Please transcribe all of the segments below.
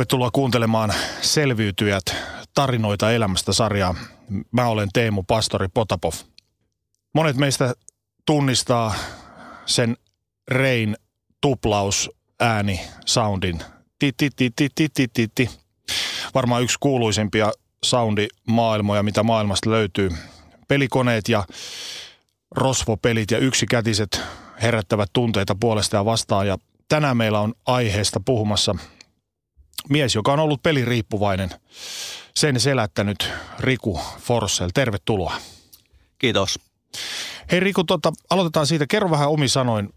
Tervetuloa kuuntelemaan Selviytyjät tarinoita elämästä sarjaa. Mä olen Teemu Pastori Potapov. Monet meistä tunnistaa sen Rein tuplaus ääni soundin. Ti, ti, ti, ti, ti, ti, ti, ti. Varmaan yksi kuuluisimpia soundimaailmoja, mitä maailmasta löytyy. Pelikoneet ja rosvopelit ja yksikätiset herättävät tunteita puolesta ja vastaan. Ja tänään meillä on aiheesta puhumassa – mies, joka on ollut peliriippuvainen, sen selättänyt Riku Forssell. Tervetuloa. Kiitos. Hei Riku, tota, aloitetaan siitä. Kerro vähän omi sanoin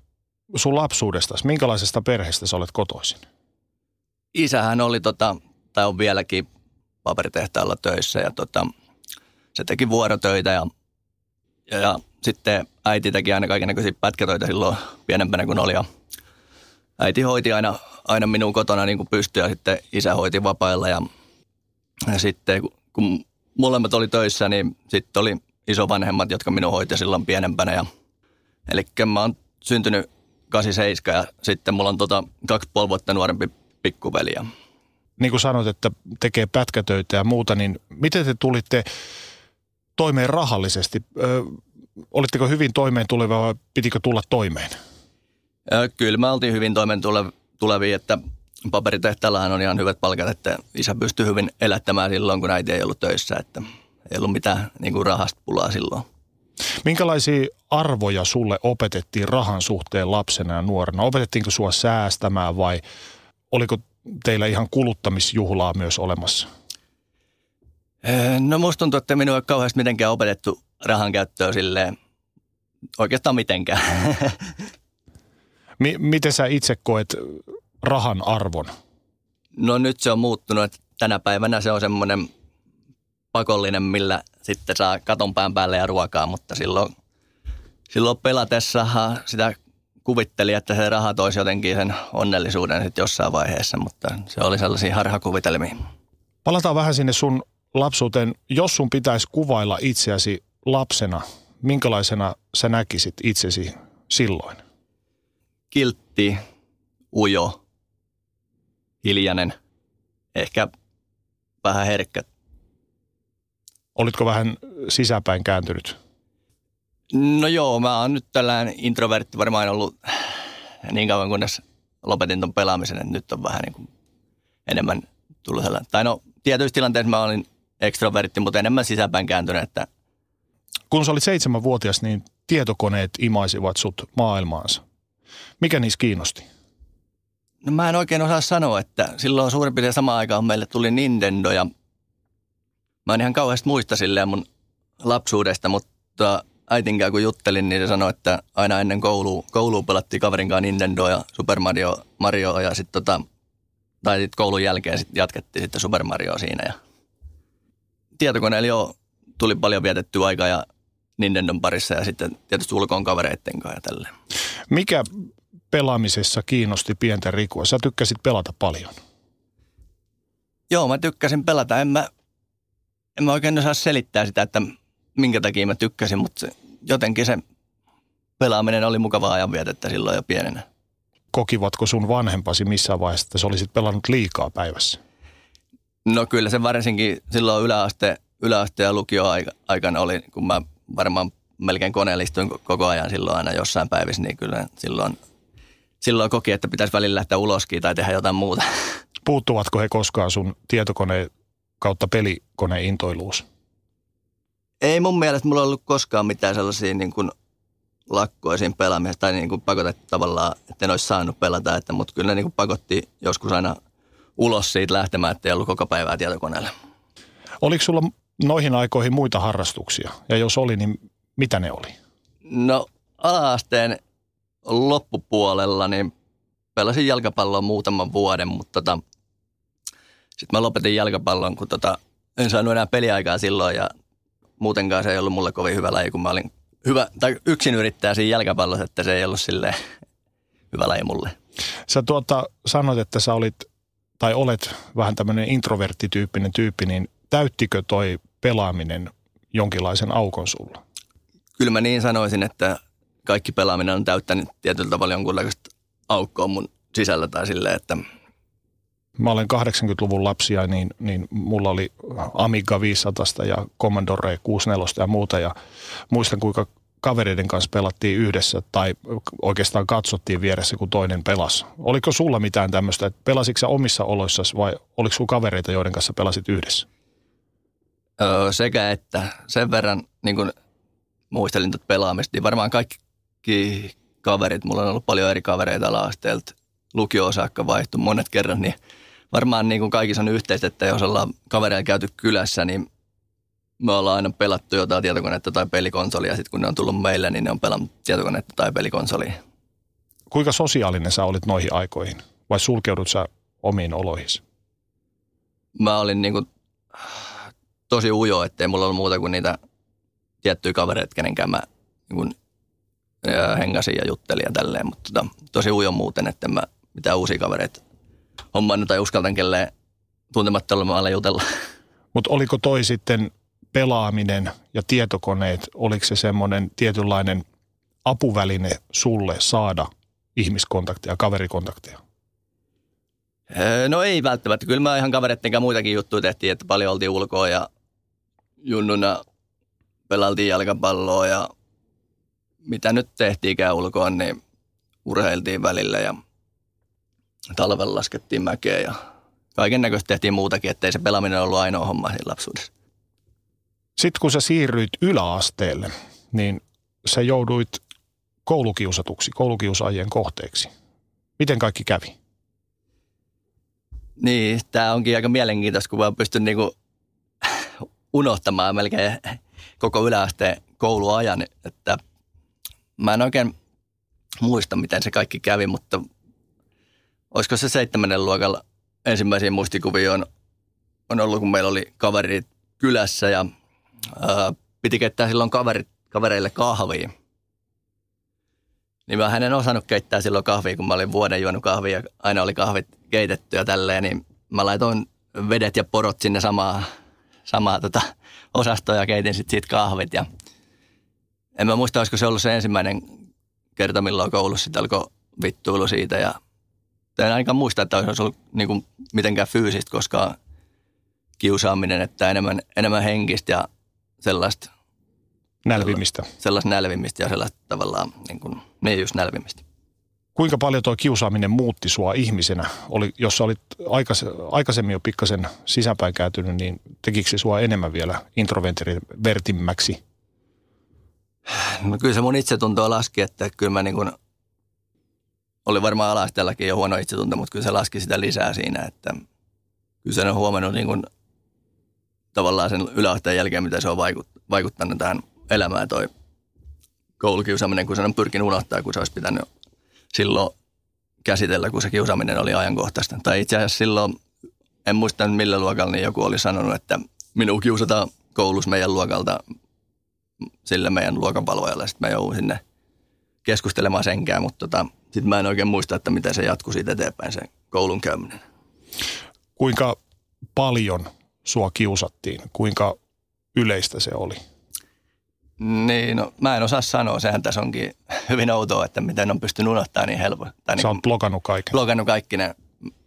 sun lapsuudesta. Minkälaisesta perheestä sä olet kotoisin? Isähän oli, tota, tai on vieläkin paperitehtaalla töissä ja tota, se teki vuorotöitä ja, ja, ja sitten äiti teki aina kaikenlaisia pätkätöitä silloin pienempänä kuin oli ja äiti hoiti aina aina minun kotona niin pystyi ja sitten isä hoiti vapailla ja, ja sitten kun molemmat oli töissä, niin sitten oli isovanhemmat, jotka minun hoiti silloin pienempänä. Ja, eli mä oon syntynyt 87 ja sitten mulla on tota kaksi puoli vuotta nuorempi pikkuveli. Niin kuin sanoit, että tekee pätkätöitä ja muuta, niin miten te tulitte toimeen rahallisesti? Ö, olitteko hyvin toimeen tuleva vai pitikö tulla toimeen? Kyllä mä oltiin hyvin toimeen tuleva tulevia, että paperitehtaillahan on ihan hyvät palkat, että isä pystyy hyvin elättämään silloin, kun äiti ei ollut töissä, että ei ollut mitään niin kuin rahasta pulaa silloin. Minkälaisia arvoja sulle opetettiin rahan suhteen lapsena ja nuorena? Opetettiinko sua säästämään vai oliko teillä ihan kuluttamisjuhlaa myös olemassa? No musta tuntuu, että minua ei kauheasti mitenkään opetettu rahan käyttöä silleen oikeastaan mitenkään. M- miten sä itse koet rahan arvon? No nyt se on muuttunut, että tänä päivänä se on semmoinen pakollinen, millä sitten saa katon pään päälle ja ruokaa, mutta silloin, silloin pelatessa sitä kuvitteli, että se raha toisi jotenkin sen onnellisuuden sitten jossain vaiheessa, mutta se oli sellaisia harhakuvitelmia. Palataan vähän sinne sun lapsuuteen. Jos sun pitäisi kuvailla itseäsi lapsena, minkälaisena sä näkisit itsesi silloin? Kiltti, ujo, hiljainen, ehkä vähän herkkä. Olitko vähän sisäpäin kääntynyt? No joo, mä oon nyt tällainen introvertti varmaan ollut niin kauan kunnes lopetin ton pelaamisen, että nyt on vähän niin kuin enemmän tullut sellainen. Tai no, tietyissä tilanteissa mä olin ekstrovertti, mutta enemmän sisäpäin kääntynyt, että kun sä olit seitsemänvuotias, niin tietokoneet imaisivat sut maailmaansa. Mikä niissä kiinnosti? No mä en oikein osaa sanoa, että silloin suurin piirtein samaan aikaan meille tuli Nintendo ja mä en ihan kauheasti muista silleen mun lapsuudesta, mutta äitinkään kun juttelin, niin se sanoi, että aina ennen koulua, koulua pelattiin kaverin kanssa Nintendo ja Super Mario, Mario ja sitten tota, tai sit koulun jälkeen sit jatkettiin sitten Super Mario siinä. Ja tietokoneella jo tuli paljon vietettyä aikaa ja Nintendon parissa ja sitten tietysti ulkoon kavereitten kanssa ja tälleen. Mikä pelaamisessa kiinnosti pientä Rikua? Sä tykkäsit pelata paljon. Joo, mä tykkäsin pelata. En mä, en mä oikein osaa selittää sitä, että minkä takia mä tykkäsin, mutta se, jotenkin se pelaaminen oli mukavaa ajanvietettä silloin jo pienenä. Kokivatko sun vanhempasi missään vaiheessa, että sä olisit pelannut liikaa päivässä? No kyllä se varsinkin silloin yläaste, yläaste ja lukio aikana oli, kun mä varmaan melkein koneellistuin koko ajan silloin aina jossain päivissä, niin kyllä silloin, silloin koki, että pitäisi välillä lähteä uloskin tai tehdä jotain muuta. Puuttuvatko he koskaan sun tietokone kautta pelikoneen intoiluus? Ei mun mielestä mulla ollut koskaan mitään sellaisia niin kuin lakkoja siinä pelaamisessa tai niin kuin pakotettu tavallaan, että en olisi saanut pelata, että, mutta kyllä ne niin kuin pakotti joskus aina ulos siitä lähtemään, että ei ollut koko päivää tietokoneella. Oliko sulla noihin aikoihin muita harrastuksia? Ja jos oli, niin mitä ne oli? No ala-asteen loppupuolella niin pelasin jalkapalloa muutaman vuoden, mutta tota, sitten mä lopetin jalkapallon, kun tota, en saanut enää peliaikaa silloin ja muutenkaan se ei ollut mulle kovin hyvä laji, kun mä olin hyvä, tai yksin yrittäjä siinä jalkapallossa, että se ei ollut sille hyvä laji mulle. Sä tuota, sanoit, että sä olit tai olet vähän tämmöinen introverttityyppinen tyyppi, niin täyttikö toi pelaaminen jonkinlaisen aukon sulla? Kyllä mä niin sanoisin, että kaikki pelaaminen on täyttänyt tietyllä tavalla jonkunlaista aukkoa mun sisällä tai silleen, että Mä olen 80-luvun lapsia, niin, niin mulla oli Amiga 500 ja Commodore 64 ja muuta. Ja muistan, kuinka kavereiden kanssa pelattiin yhdessä tai oikeastaan katsottiin vieressä, kun toinen pelasi. Oliko sulla mitään tämmöistä, että pelasitko sä omissa oloissasi vai oliko sulla kavereita, joiden kanssa pelasit yhdessä? Öö, sekä että sen verran niin kun muistelin tuota pelaamista, niin varmaan kaikki kaverit, mulla on ollut paljon eri kavereita ala-asteelta, lukio saakka vaihtu monet kerran, niin varmaan niin kuin kaikissa on yhteistä, että jos ollaan kavereilla käyty kylässä, niin me ollaan aina pelattu jotain tietokonetta tai pelikonsolia, ja sitten kun ne on tullut meille, niin ne on pelannut tietokonetta tai pelikonsolia. Kuinka sosiaalinen sä olit noihin aikoihin? Vai sulkeudut sä omiin oloihin? Mä olin niin kuin tosi ujo, ettei mulla ollut muuta kuin niitä tiettyjä kavereita, kenenkään mä niin kuin, hengasin ja juttelin ja tälleen, mutta tota, tosi ujo muuten, että mä mitään uusia kavereita hommannut tai uskaltan kelleen tuntematta olla jutella. Mutta oliko toi sitten pelaaminen ja tietokoneet, oliko se semmoinen tietynlainen apuväline sulle saada ihmiskontakteja, kaverikontakteja? No ei välttämättä. Kyllä mä ihan kavereiden muitakin juttuja tehtiin, että paljon oltiin ulkoa ja junnuna pelaltiin jalkapalloa ja mitä nyt tehtiinkään ulkoa, niin urheiltiin välillä ja talvella laskettiin mäkeä ja kaiken näköistä tehtiin muutakin, ettei se pelaaminen ollut ainoa homma siinä lapsuudessa. Sitten kun sä siirryit yläasteelle, niin sä jouduit koulukiusatuksi, koulukiusaajien kohteeksi. Miten kaikki kävi? Niin, tämä onkin aika mielenkiintoista, kun mä pystyn niinku unohtamaan melkein koko yläasteen kouluajan, että mä en oikein muista, miten se kaikki kävi, mutta olisiko se seitsemännen luokalla ensimmäisiä muistikuvia on, on ollut, kun meillä oli kaverit kylässä ja ää, piti keittää silloin kaverit, kavereille kahvia. Niin mä en osannut keittää silloin kahvia, kun mä olin vuoden juonut kahvia ja aina oli kahvit keitetty ja tälleen, niin mä laitoin vedet ja porot sinne samaa, samaa tota, osastoa ja keitin sitten siitä kahvit. Ja en mä muista, olisiko se ollut se ensimmäinen kerta, milloin koulussa sitten alkoi vittuilu siitä ja en ainakaan muista, että olisi ollut niin kuin mitenkään fyysistä, koska kiusaaminen, että enemmän, enemmän henkistä ja sellaista. Nälvimistä. Sellaista nälvimistä ja sellaista tavallaan, niin, kuin, niin just nälvimistä. Kuinka paljon tuo kiusaaminen muutti sua ihmisenä? Oli, jos olit aikais, aikaisemmin jo pikkasen sisäpäin käytynyt, niin tekikö se sua enemmän vielä introvertimmäksi? No kyllä se mun itsetuntoa laski, että kyllä mä niin kuin oli varmaan alasteellakin jo huono itsetunto, mutta kyllä se laski sitä lisää siinä, että kyllä sen on huomannut niin kuin, tavallaan sen yläasteen jälkeen, mitä se on vaikuttanut tähän elämään toi koulukiusaaminen, kun sen on pyrkinyt unohtaa, kun se olisi pitänyt silloin käsitellä, kun se kiusaaminen oli ajankohtaista. Tai itse asiassa silloin, en muista millä luokalla, niin joku oli sanonut, että minun kiusataan koulussa meidän luokalta sille meidän luokanpalvojalle. Sitten mä joudun sinne keskustelemaan senkään, mutta tota, sitten mä en oikein muista, että miten se jatkui siitä eteenpäin se koulun käyminen. Kuinka paljon sua kiusattiin? Kuinka yleistä se oli? Niin, no mä en osaa sanoa. Sehän tässä onkin hyvin outoa, että miten on pystynyt unohtamaan niin helposti. Sä niin oot blokannut kaiken. Blokannut kaikki ne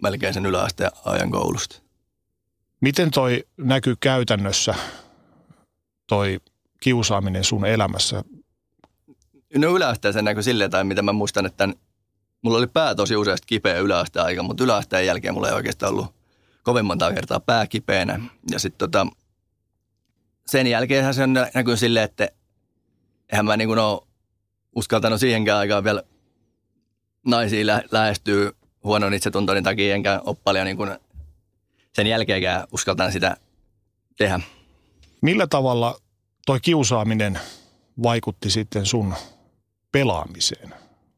melkein sen yläasteen ajan koulusta. Miten toi näkyy käytännössä, toi kiusaaminen sun elämässä? No yläasteeseen näkyy silleen, tai mitä mä muistan, että mulla oli pää tosi useasti kipeä yläasteen aika, mutta yläasteen jälkeen mulla ei oikeastaan ollut kovin monta kertaa pää kipeänä. Ja sitten tota, sen jälkeen se on näkyy silleen, että eihän mä niin kuin ole uskaltanut siihenkään aikaan vielä naisia lä- lähestyy huonon itsetuntoni takia, enkä ole paljon niin kuin sen jälkeenkään uskaltanut sitä tehdä. Millä tavalla toi kiusaaminen vaikutti sitten sun pelaamiseen?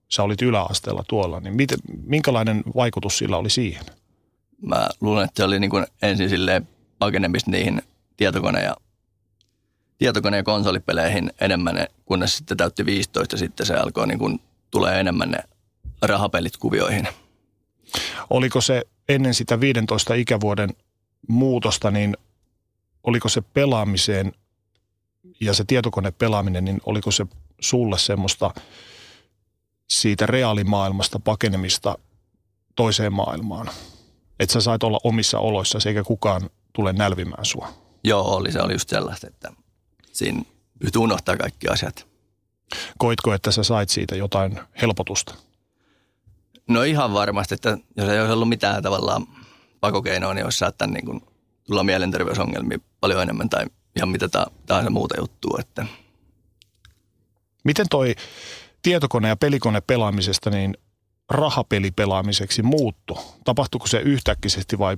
sä olit yläasteella tuolla, niin miten, minkälainen vaikutus sillä oli siihen? Mä luulen, että se oli niin kuin ensin silleen pakenemista niihin tietokone- ja, tietokone- ja konsolipeleihin enemmän, kunnes sitten täytti 15 ja sitten se alkoi niin kuin tulee enemmän ne rahapelit kuvioihin. Oliko se ennen sitä 15 ikävuoden muutosta, niin oliko se pelaamiseen ja se tietokonepelaaminen, niin oliko se sulle semmoista siitä reaalimaailmasta pakenemista toiseen maailmaan? Että sä sait olla omissa oloissa eikä kukaan tule nälvimään sua. Joo, oli. Se oli just sellaista, että siinä pystyy unohtaa kaikki asiat. Koitko, että sä sait siitä jotain helpotusta? No ihan varmasti, että jos ei olisi ollut mitään tavallaan pakokeinoa, niin olisi saattanut niin kuin tulla mielenterveysongelmia paljon enemmän tai ihan mitä tahansa muuta juttua. Että. Miten toi tietokone- ja pelikone pelaamisesta niin rahapelipelaamiseksi muuttu? Tapahtuiko se yhtäkkisesti vai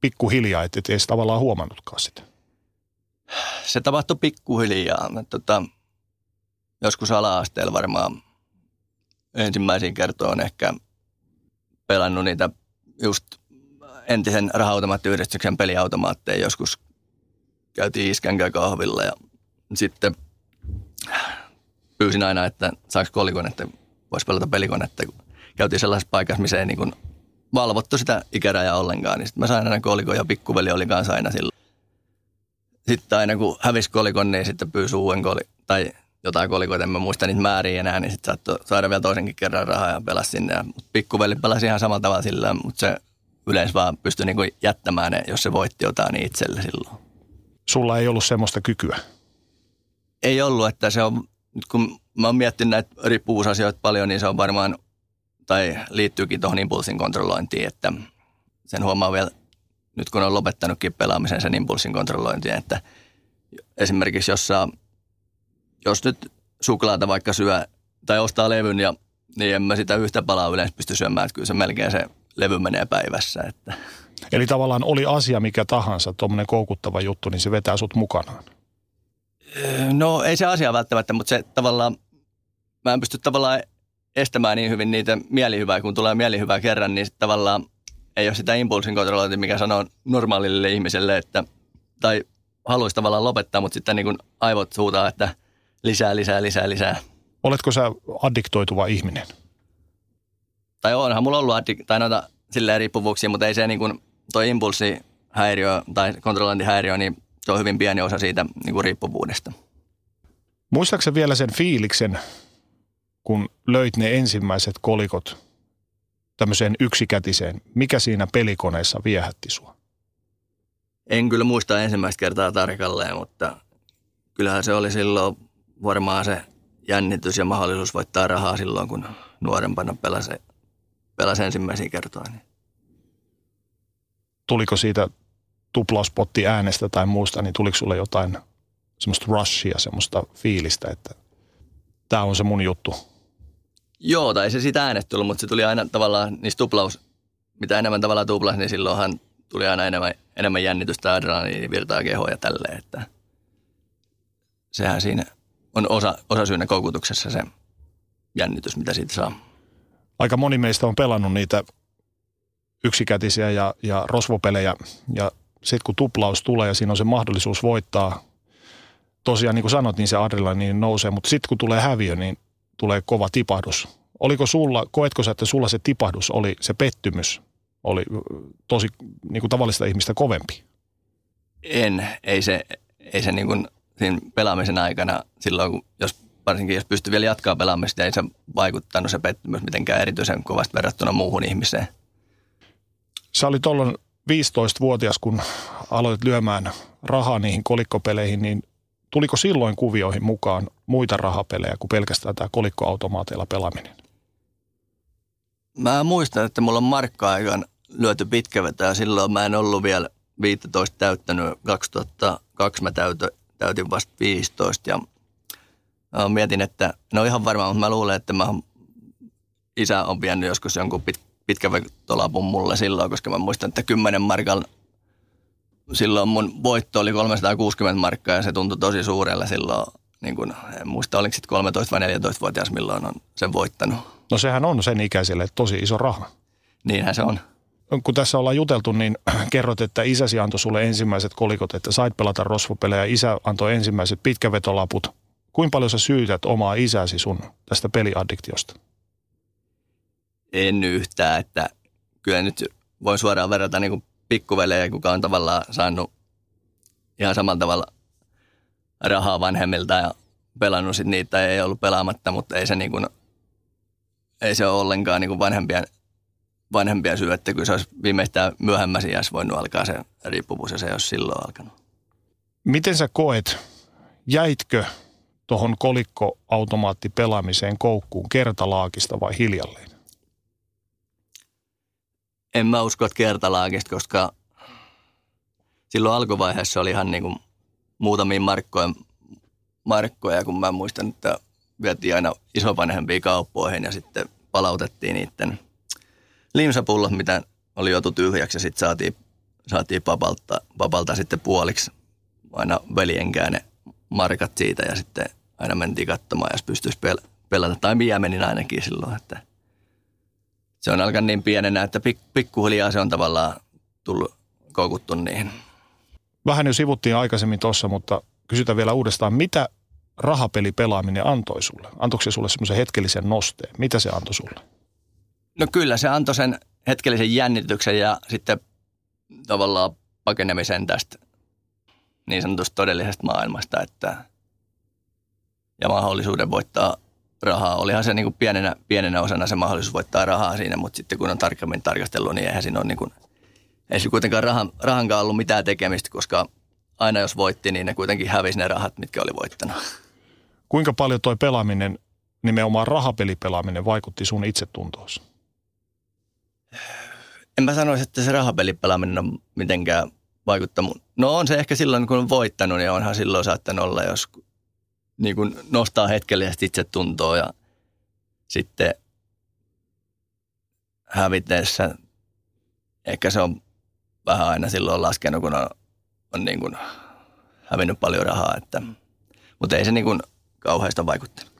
pikkuhiljaa, että et edes tavallaan huomannutkaan sitä? Se tapahtui pikkuhiljaa. Tota, joskus ala-asteella varmaan ensimmäisiin kertoon ehkä pelannut niitä just entisen raha-automaattiyhdistyksen peliautomaatteja joskus käytiin iskänkää kahvilla ja sitten pyysin aina, että saako kolikonetta, voisi pelata pelikonetta. Käytiin sellaisessa paikassa, missä ei niin valvottu sitä ikärajaa ollenkaan, niin sitten mä sain aina kolikon ja pikkuveli oli kanssa aina silloin. Sitten aina kun hävisi kolikon, niin sitten pyysi uuden kolikon, tai jotain kolikoita, en mä muista niitä määriä enää, niin sitten saattoi saada vielä toisenkin kerran rahaa ja pelasi sinne. Ja pikkuveli pelasi ihan samalla tavalla sillä, mutta se yleensä vaan pystyi niinku jättämään ne, jos se voitti jotain niin itselle silloin. Sulla ei ollut semmoista kykyä? Ei ollut, että se on, nyt kun mä oon miettinyt näitä riippuvuusasioita paljon, niin se on varmaan, tai liittyykin tuohon impulsin kontrollointiin, että sen huomaa vielä nyt kun on lopettanutkin pelaamisen sen impulsin kontrollointiin, että esimerkiksi jos saa jos nyt suklaata vaikka syö tai ostaa levyn, ja, niin en mä sitä yhtä palaa yleensä pysty syömään, että kyllä se melkein se levy menee päivässä. Että. Eli tavallaan oli asia mikä tahansa, tuommoinen koukuttava juttu, niin se vetää sut mukanaan. No ei se asia välttämättä, mutta se tavallaan, mä en pysty tavallaan estämään niin hyvin niitä mielihyvää, kun tulee mielihyvää kerran, niin tavallaan ei ole sitä impulsin kontrollointia, mikä sanoo normaalille ihmiselle, että, tai haluaisi tavallaan lopettaa, mutta sitten niin kuin aivot suutaa, että – lisää, lisää, lisää, lisää. Oletko sä addiktoituva ihminen? Tai onhan mulla ollut addik- tai noita silleen riippuvuuksia, mutta ei se niin kuin toi impulssihäiriö tai kontrollointihäiriö, niin se on hyvin pieni osa siitä niin kuin riippuvuudesta. Muistaaksä vielä sen fiiliksen, kun löit ne ensimmäiset kolikot tämmöiseen yksikätiseen? Mikä siinä pelikoneessa viehätti sua? En kyllä muista ensimmäistä kertaa tarkalleen, mutta kyllähän se oli silloin varmaan se jännitys ja mahdollisuus voittaa rahaa silloin, kun nuorempana pelasi, pelasi ensimmäisiä kertoja. Niin. Tuliko siitä tuplauspotti äänestä tai muusta, niin tuliko sulle jotain semmoista rushia, semmoista fiilistä, että tämä on se mun juttu? Joo, tai se siitä äänestä tullut, mutta se tuli aina tavallaan niistä tuplaus, mitä enemmän tavallaan tuplasi, niin silloinhan tuli aina enemmän, enemmän jännitystä, adrenaliini, virtaa kehoa ja tälleen, että sehän siinä – on osa, osa syynä koukutuksessa se jännitys, mitä siitä saa. Aika moni meistä on pelannut niitä yksikätisiä ja, ja rosvopelejä ja sitten kun tuplaus tulee ja siinä on se mahdollisuus voittaa, tosiaan niin kuin sanot, niin se adrenaliini nousee, mutta sitten kun tulee häviö, niin tulee kova tipahdus. Oliko sulla, koetko sä, että sulla se tipahdus oli, se pettymys oli tosi niin kuin tavallista ihmistä kovempi? En, ei se, ei se niin kuin siinä pelaamisen aikana silloin, kun jos varsinkin jos pystyy vielä jatkaa pelaamista, ei se vaikuttanut se pettymys mitenkään erityisen kovasti verrattuna muuhun ihmiseen. Sä olit tuolloin 15-vuotias, kun aloit lyömään rahaa niihin kolikkopeleihin, niin tuliko silloin kuvioihin mukaan muita rahapelejä kuin pelkästään tämä kolikkoautomaateilla pelaaminen? Mä muistan, että mulla on markka-aikaan lyöty pitkä vetää. Silloin mä en ollut vielä 15 täyttänyt. 2002 mä täytö, täytin vasta 15 ja mietin, että no ihan varmaan, mutta mä luulen, että mä isä on vienyt joskus jonkun pit, pitkävetolapun mulle silloin, koska mä muistan, että 10 markalla silloin mun voitto oli 360 markkaa ja se tuntui tosi suurella silloin. Niin kun, en muista, oliko sitten 13 vai 14-vuotias, milloin on sen voittanut. No sehän on sen ikäiselle tosi iso raha. Niinhän se on. Kun tässä ollaan juteltu, niin kerrot, että isäsi antoi sulle ensimmäiset kolikot, että sait pelata rosvopelejä. Isä antoi ensimmäiset pitkävetolaput. Kuinka paljon sä syytät omaa isäsi sun tästä peliaddiktiosta? En yhtään, että kyllä nyt voin suoraan verrata niin pikkuvelejä, kuka on tavallaan saanut ihan samalla tavalla rahaa vanhemmilta ja pelannut sit niitä ja ei ollut pelaamatta, mutta ei se, niin kuin, ei se ole ollenkaan niin kuin vanhempien, vanhempien syy, että kyllä se olisi viimeistään myöhemmässä iässä voinut alkaa se riippuvuus ja se ei olisi silloin alkanut. Miten sä koet, jäitkö tuohon kolikkoautomaattipelaamiseen koukkuun kertalaakista vai hiljalleen? En mä usko, että kertalaakista, koska silloin alkuvaiheessa oli ihan niin kuin muutamia markkoja, markkoja, kun mä muistan, että vietiin aina isovanhempia kauppoihin ja sitten palautettiin niiden limsapullot, mitä oli jotu tyhjäksi ja sitten saatiin, saatiin papalta, papalta sitten puoliksi aina veljenkään ne markat siitä ja sitten aina mentiin katsomaan, jos pystyisi pel- pelata. Tai minä menin ainakin silloin, että se on alkanut niin pienenä, että pik- pikkuhiljaa se on tavallaan tullut koukuttu niihin. Vähän jo sivuttiin aikaisemmin tuossa, mutta kysytään vielä uudestaan, mitä rahapelipelaaminen antoi sulle? Antoiko se sulle semmoisen hetkellisen nosteen? Mitä se antoi sulle? No kyllä se antoi sen hetkellisen jännityksen ja sitten tavallaan pakenemisen tästä niin sanotusta todellisesta maailmasta, että ja mahdollisuuden voittaa rahaa. Olihan se niin kuin pienenä, pienenä osana se mahdollisuus voittaa rahaa siinä, mutta sitten kun on tarkemmin tarkastellut, niin eihän siinä ole niin kuin, ei se kuitenkaan rahan, rahankaan ollut mitään tekemistä, koska aina jos voitti, niin ne kuitenkin hävisi ne rahat, mitkä oli voittanut. Kuinka paljon toi pelaaminen, nimenomaan rahapelipelaaminen, vaikutti sun itsetuntoosi? En mä sanoisi, että se rahapelipelaaminen on mitenkään vaikuttanut. No on se ehkä silloin, kun on voittanut, niin onhan silloin saattanut olla, jos niin kuin nostaa hetkellisesti itsetuntoa ja sitten hävitteessä ehkä se on vähän aina silloin laskenut, kun on, on niin kuin hävinnyt paljon rahaa, että, mutta ei se niin kuin kauheasta vaikuttanut.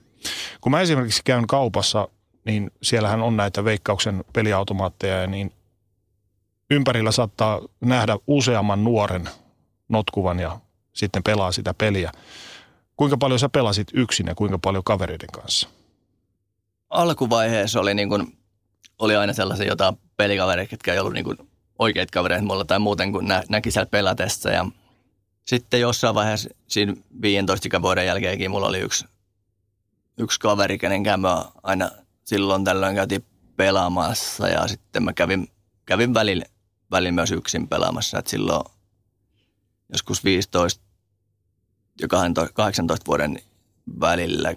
Kun mä esimerkiksi käyn kaupassa, niin siellähän on näitä veikkauksen peliautomaatteja, niin ympärillä saattaa nähdä useamman nuoren notkuvan ja sitten pelaa sitä peliä. Kuinka paljon sä pelasit yksin ja kuinka paljon kavereiden kanssa? Alkuvaiheessa oli, niin kuin, oli aina sellaisia jotain pelikavereita, jotka ei ollut niin kuin oikeita kavereita mulla tai muuten kuin nä, näki siellä pelatessa. Ja sitten jossain vaiheessa siinä 15 vuoden jälkeenkin mulla oli yksi, yksi kaveri, kenen mä aina silloin tällöin käytiin pelaamassa ja sitten mä kävin, kävin välillä, välillä myös yksin pelaamassa. Et silloin joskus 15 ja 18 vuoden välillä,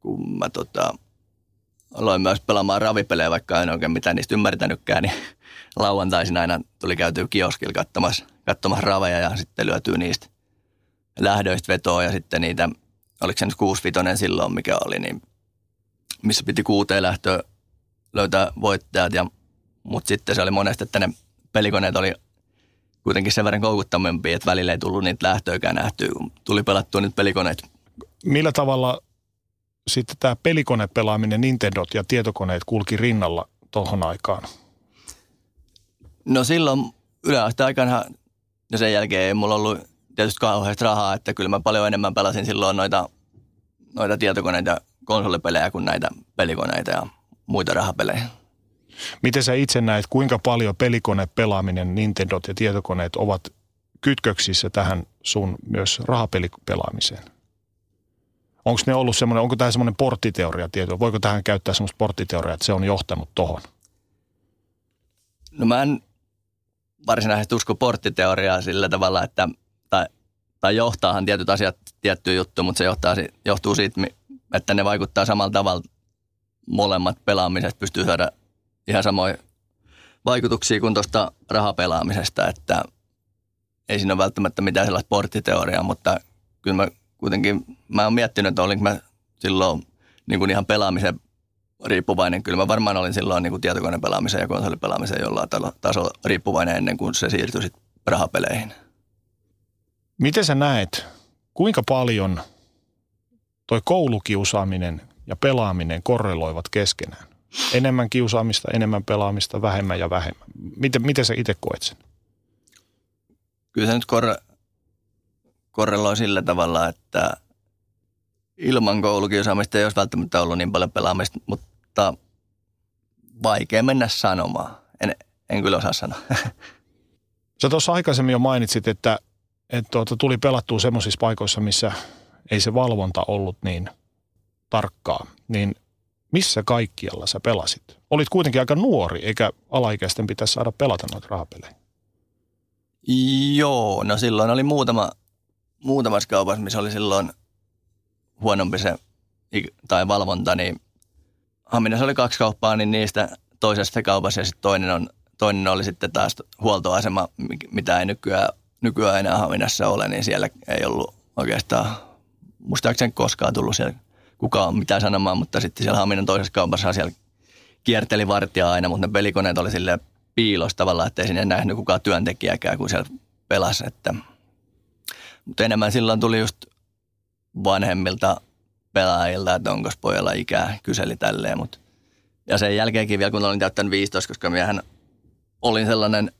kun mä tota, aloin myös pelaamaan ravipelejä, vaikka en oikein mitään niistä ymmärtänytkään, niin lauantaisin aina tuli käytyä kioskilla katsomassa, katsomassa raveja ja sitten lyötyy niistä lähdöistä vetoa ja sitten niitä, oliko se nyt kuusvitonen silloin, mikä oli, niin missä piti kuuteen lähtöä löytää voittajat, ja, mutta sitten se oli monesti, että ne pelikoneet oli kuitenkin sen verran koukuttavampia, että välillä ei tullut niitä lähtöäkään nähtyä, kun tuli pelattua nyt pelikoneet. Millä tavalla sitten tämä pelikonepelaaminen, Nintendot ja tietokoneet kulki rinnalla tuohon aikaan? No silloin yläasteen aikana ja sen jälkeen ei mulla ollut tietysti kauheasti rahaa, että kyllä mä paljon enemmän pelasin silloin noita, noita tietokoneita konsolipelejä kuin näitä pelikoneita ja muita rahapelejä. Miten sä itse näet, kuinka paljon pelikonepelaaminen, Nintendot ja tietokoneet ovat kytköksissä tähän sun myös rahapelipelaamiseen? Onko ne ollut semmoinen, onko tämä semmoinen porttiteoria tieto? Voiko tähän käyttää semmoista porttiteoriaa, että se on johtanut tohon? No mä en varsinaisesti usko porttiteoriaa sillä tavalla, että tai, tai johtaahan tietyt asiat tiettyyn juttuun, mutta se johtaa, johtuu siitä, että ne vaikuttaa samalla tavalla molemmat pelaamiset pystyy saada ihan samoja vaikutuksia kuin tuosta rahapelaamisesta, että ei siinä ole välttämättä mitään sellaista porttiteoriaa, mutta kyllä mä kuitenkin, mä oon miettinyt, että olinko mä silloin niin kuin ihan pelaamisen riippuvainen. Kyllä mä varmaan olin silloin niin kuin tietokonepelaamisen ja konsolipelaamisen jollain tasolla riippuvainen ennen kuin se siirtyi sitten rahapeleihin. Miten sä näet, kuinka paljon toi koulukiusaaminen ja pelaaminen korreloivat keskenään? Enemmän kiusaamista, enemmän pelaamista, vähemmän ja vähemmän. Miten, miten sä itse koet sen? Kyllä se nyt kor- korreloi sillä tavalla, että ilman koulukiusaamista ei olisi välttämättä ollut niin paljon pelaamista, mutta vaikea mennä sanomaan. En, en kyllä osaa sanoa. Sä tuossa aikaisemmin jo mainitsit, että, että tuota, tuli pelattua semmoisissa paikoissa, missä ei se valvonta ollut niin tarkkaa. Niin missä kaikkialla sä pelasit? Olit kuitenkin aika nuori, eikä alaikäisten pitäisi saada pelata noita rahapelejä. Joo, no silloin oli muutama, muutamassa kaupassa, missä oli silloin huonompi se tai valvonta, niin Haminassa oli kaksi kauppaa, niin niistä toisesta kaupassa ja sitten toinen, on, toinen oli sitten taas huoltoasema, mitä ei nykyään, nykyään enää Haminassa ole, niin siellä ei ollut oikeastaan muistaakseni koskaan tullut siellä kukaan mitään sanomaan, mutta sitten siellä Haminan toisessa kaupassa siellä kierteli vartija aina, mutta ne pelikoneet oli sille piilossa tavallaan, ettei sinne nähnyt kukaan työntekijäkään, kun siellä pelasi. Että. Mutta enemmän silloin tuli just vanhemmilta pelaajilta, että onko pojalla ikää, kyseli tälleen. Mut. Ja sen jälkeenkin vielä, kun olin täyttänyt 15, koska miehän olin sellainen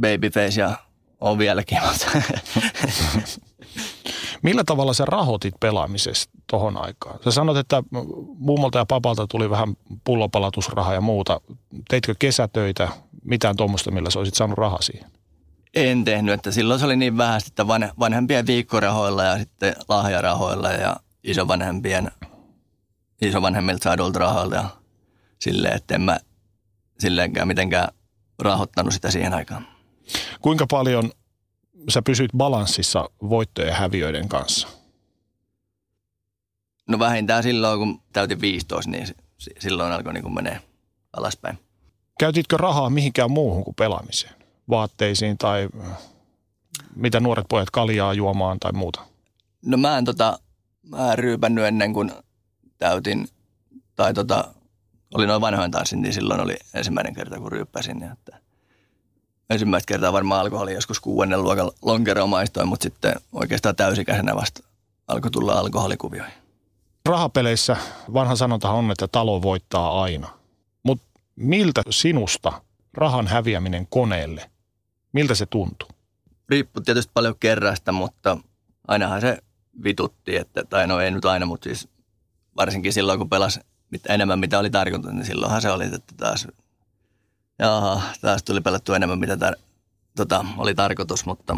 babyface ja on vieläkin. Millä tavalla sä rahoitit pelaamisesta tohon aikaan? Sä sanot, että mummolta ja papalta tuli vähän pullopalatusrahaa ja muuta. Teitkö kesätöitä, mitään tuommoista, millä sä olisit saanut rahaa siihen? En tehnyt, että silloin se oli niin vähän, että vanhempien viikkorahoilla ja sitten lahjarahoilla ja isovanhempien, isovanhemmilta saadulta rahoilta ja silleen, että en mä silleenkään mitenkään rahoittanut sitä siihen aikaan. Kuinka paljon sä pysyit balanssissa voittojen ja häviöiden kanssa? No vähintään silloin, kun täytin 15, niin silloin alkoi niin menee alaspäin. Käytitkö rahaa mihinkään muuhun kuin pelaamiseen? Vaatteisiin tai mitä nuoret pojat kaljaa juomaan tai muuta? No mä en tota, mä ryypännyt ennen kuin täytin, tai tota, oli noin vanhoin tanssin, niin silloin oli ensimmäinen kerta, kun ryyppäsin. Että ensimmäistä kertaa varmaan alkoholi joskus kuudennen luokan lonkeroa maistoin, mutta sitten oikeastaan täysikäisenä vasta alkoi tulla alkoholikuvioihin. Rahapeleissä vanha sanonta on, että talo voittaa aina. Mutta miltä sinusta rahan häviäminen koneelle, miltä se tuntuu? Riippuu tietysti paljon kerrasta, mutta ainahan se vitutti, että, tai no ei nyt aina, mutta siis varsinkin silloin, kun pelasi enemmän, mitä oli tarkoitus, niin silloinhan se oli, että taas Jaha, taas tuli pelattu enemmän, mitä tar- tota, oli tarkoitus, mutta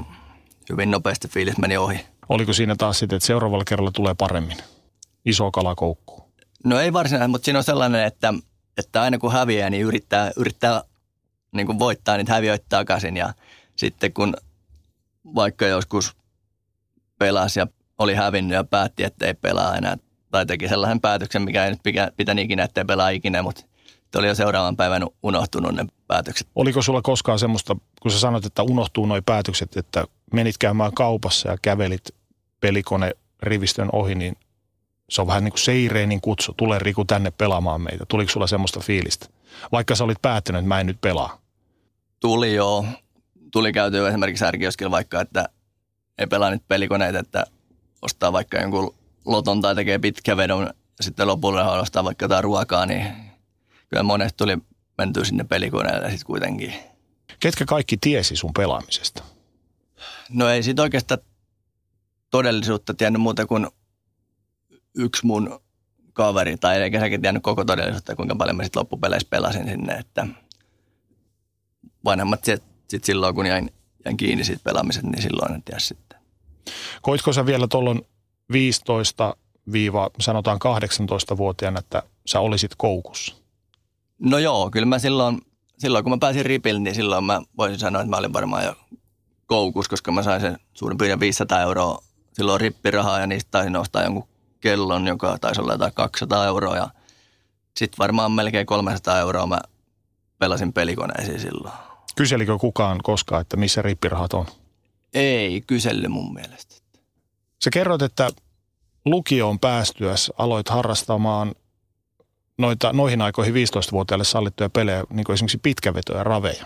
hyvin nopeasti fiilis meni ohi. Oliko siinä taas sitten, että seuraavalla kerralla tulee paremmin? Iso kalakoukku. No ei varsinaisesti, mutta siinä on sellainen, että, että aina kun häviää, niin yrittää, yrittää niin kuin voittaa, niin häviöitä takaisin. Ja sitten kun vaikka joskus pelasi ja oli hävinnyt ja päätti, että ei pelaa enää, tai teki sellaisen päätöksen, mikä ei nyt pitänyt ikinä, että ei pelaa ikinä, mutta oli jo seuraavan päivän unohtunut ne päätökset. Oliko sulla koskaan semmoista, kun sä sanoit, että unohtuu nuo päätökset, että menit käymään kaupassa ja kävelit pelikone rivistön ohi, niin se on vähän niin kuin Seireenin kutsu, tule Riku tänne pelaamaan meitä. Tuliko sulla semmoista fiilistä? Vaikka sä olit päättänyt, että mä en nyt pelaa. Tuli joo. Tuli käyty esimerkiksi Ärkioskilla vaikka, että ei pelaa nyt pelikoneita, että ostaa vaikka jonkun loton tai tekee pitkä vedon ja sitten lopulla ostaa vaikka jotain ruokaa, niin kyllä monesti tuli menty sinne pelikoneelle sitten kuitenkin. Ketkä kaikki tiesi sun pelaamisesta? No ei siitä oikeastaan todellisuutta tiennyt muuta kuin yksi mun kaveri, tai eikä sekin tiennyt koko todellisuutta, kuinka paljon mä sitten loppupeleissä pelasin sinne, että vanhemmat sitten sit silloin, kun jäin, jäin kiinni siitä pelaamisesta, niin silloin en tiedä sitten. Koitko sä vielä tuolloin 15 viiva sanotaan 18-vuotiaana, että sä olisit koukussa? No joo, kyllä mä silloin, silloin kun mä pääsin ripille, niin silloin mä voisin sanoa, että mä olin varmaan jo koukus, koska mä sain sen suurin piirtein 500 euroa silloin rippirahaa ja niistä taisin ostaa jonkun kellon, joka taisi olla jotain 200 euroa ja sitten varmaan melkein 300 euroa mä pelasin pelikoneisiin silloin. Kyselikö kukaan koskaan, että missä rippirahat on? Ei kysely mun mielestä. Sä kerroit, että lukioon päästyäs aloit harrastamaan noita, noihin aikoihin 15-vuotiaille sallittuja pelejä, niin kuin esimerkiksi pitkävetoja raveja.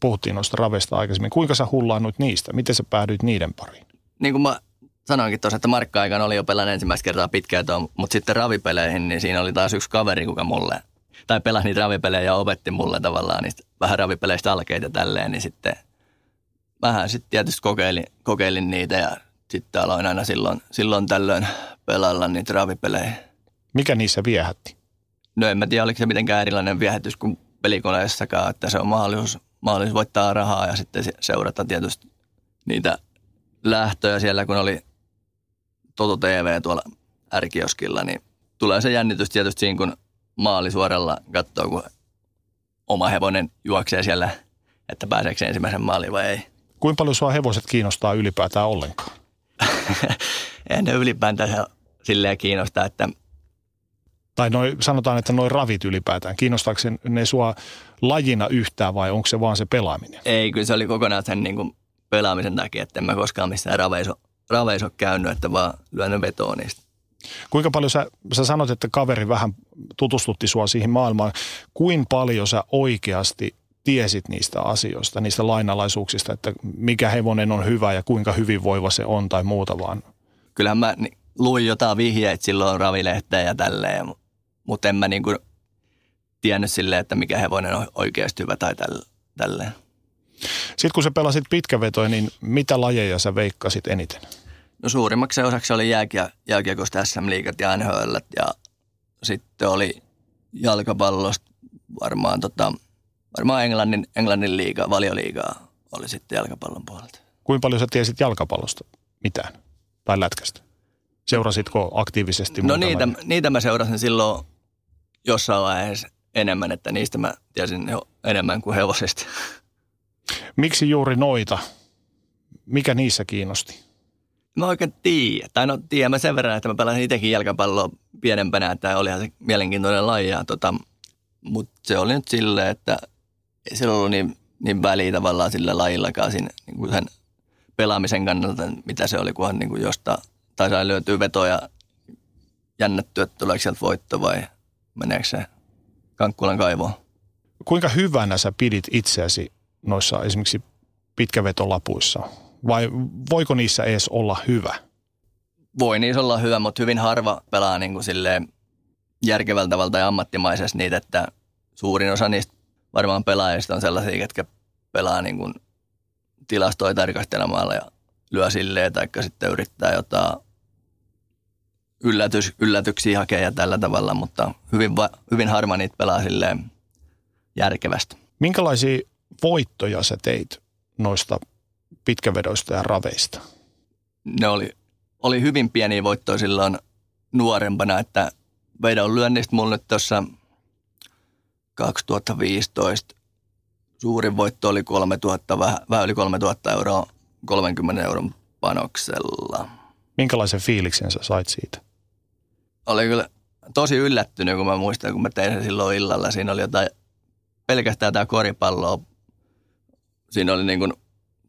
Puhuttiin noista raveista aikaisemmin. Kuinka sä hullaannut niistä? Miten sä päädyit niiden pariin? Niin kuin mä sanoinkin tuossa, että Markka-aikana oli jo pelannut ensimmäistä kertaa pitkää mutta sitten ravipeleihin, niin siinä oli taas yksi kaveri, kuka mulle tai pelasi niitä ravipelejä ja opetti mulle tavallaan niistä vähän ravipeleistä alkeita tälleen, niin sitten vähän sitten tietysti kokeilin, kokeilin niitä ja sitten aloin aina silloin, silloin tällöin pelailla niitä ravipelejä. Mikä niissä viehätti? No en mä tiedä, oliko se mitenkään erilainen viehätys kuin pelikoneessakaan, että se on mahdollisuus, mahdollisuus voittaa rahaa ja sitten seurata tietysti niitä lähtöjä siellä, kun oli Toto TV tuolla ärkioskilla, niin tulee se jännitys tietysti siinä, kun maali suoralla katsoo, kun oma hevonen juoksee siellä, että pääseekö ensimmäisen maaliin vai ei. Kuinka paljon sua hevoset kiinnostaa ylipäätään ollenkaan? en ylipäätään silleen kiinnostaa, että tai noi, sanotaan, että noin ravit ylipäätään, kiinnostaako ne sua lajina yhtään vai onko se vaan se pelaaminen? Ei, kyllä se oli kokonaan sen niin kuin pelaamisen takia, että en mä koskaan missään raveiso, raveiso käynyt, että vaan lyönyt vetoa niistä. Kuinka paljon sä, sä sanot, että kaveri vähän tutustutti sua siihen maailmaan. Kuinka paljon sä oikeasti tiesit niistä asioista, niistä lainalaisuuksista, että mikä hevonen on hyvä ja kuinka hyvinvoiva se on tai muuta vaan? Kyllähän mä luin jotain vihjeitä silloin ravilehteä ja tälleen, mutta en mä niinku tiennyt silleen, että mikä hevonen on oikeasti hyvä tai tälleen. Sitten kun sä pelasit pitkävetoja, niin mitä lajeja sä veikkasit eniten? No suurimmaksi osaksi oli jääkiä, jääkiekosta SM-liigat ja NHL ja sitten oli jalkapallosta varmaan, tota, varmaan Englannin, Englannin liiga, valioliigaa oli sitten jalkapallon puolelta. Kuinka paljon sä tiesit jalkapallosta mitään tai lätkästä? Seurasitko aktiivisesti? No niitä, niitä mä seurasin silloin jossain vaiheessa enemmän, että niistä mä tiesin jo enemmän kuin hevosesta. Miksi juuri noita? Mikä niissä kiinnosti? Mä oikein tiedä. Tai no tiedän mä sen verran, että mä pelasin itsekin jalkapalloa pienempänä, että olihan se mielenkiintoinen laji. Tota, Mutta se oli nyt silleen, että sillä ollut niin, niin väliä tavallaan sillä lajillakaan siinä, niin kuin sen pelaamisen kannalta, mitä se oli, kunhan niin kuin jostain, tai sai löytyy vetoja jännättyä, että tuleeko sieltä voitto vai meneekö se Kankkulan kaivoon. Kuinka hyvänä sä pidit itseäsi noissa esimerkiksi pitkävetolapuissa? Vai voiko niissä edes olla hyvä? Voi niissä olla hyvä, mutta hyvin harva pelaa niin kuin silleen järkevältä tavalla ja ammattimaisesti niitä, että suurin osa niistä varmaan pelaajista on sellaisia, jotka pelaa niin kuin tilastoja tarkastelemalla ja lyö silleen, tai sitten yrittää jotain yllätys, yllätyksiä hakea ja tällä tavalla, mutta hyvin, hyvin harva niitä pelaa silleen järkevästi. Minkälaisia voittoja sä teit noista pitkävedoista ja raveista? Ne oli, oli hyvin pieniä voittoja silloin nuorempana, että vedon lyönnistä mulla nyt tuossa 2015 suurin voitto oli 3000, vähän, vähän yli 3000 euroa 30 euron panoksella. Minkälaisen fiiliksen sä sait siitä? Oli kyllä tosi yllättynyt, kun mä muistan, kun mä tein sen silloin illalla. Siinä oli jotain, pelkästään tämä koripalloa. Siinä oli niin kuin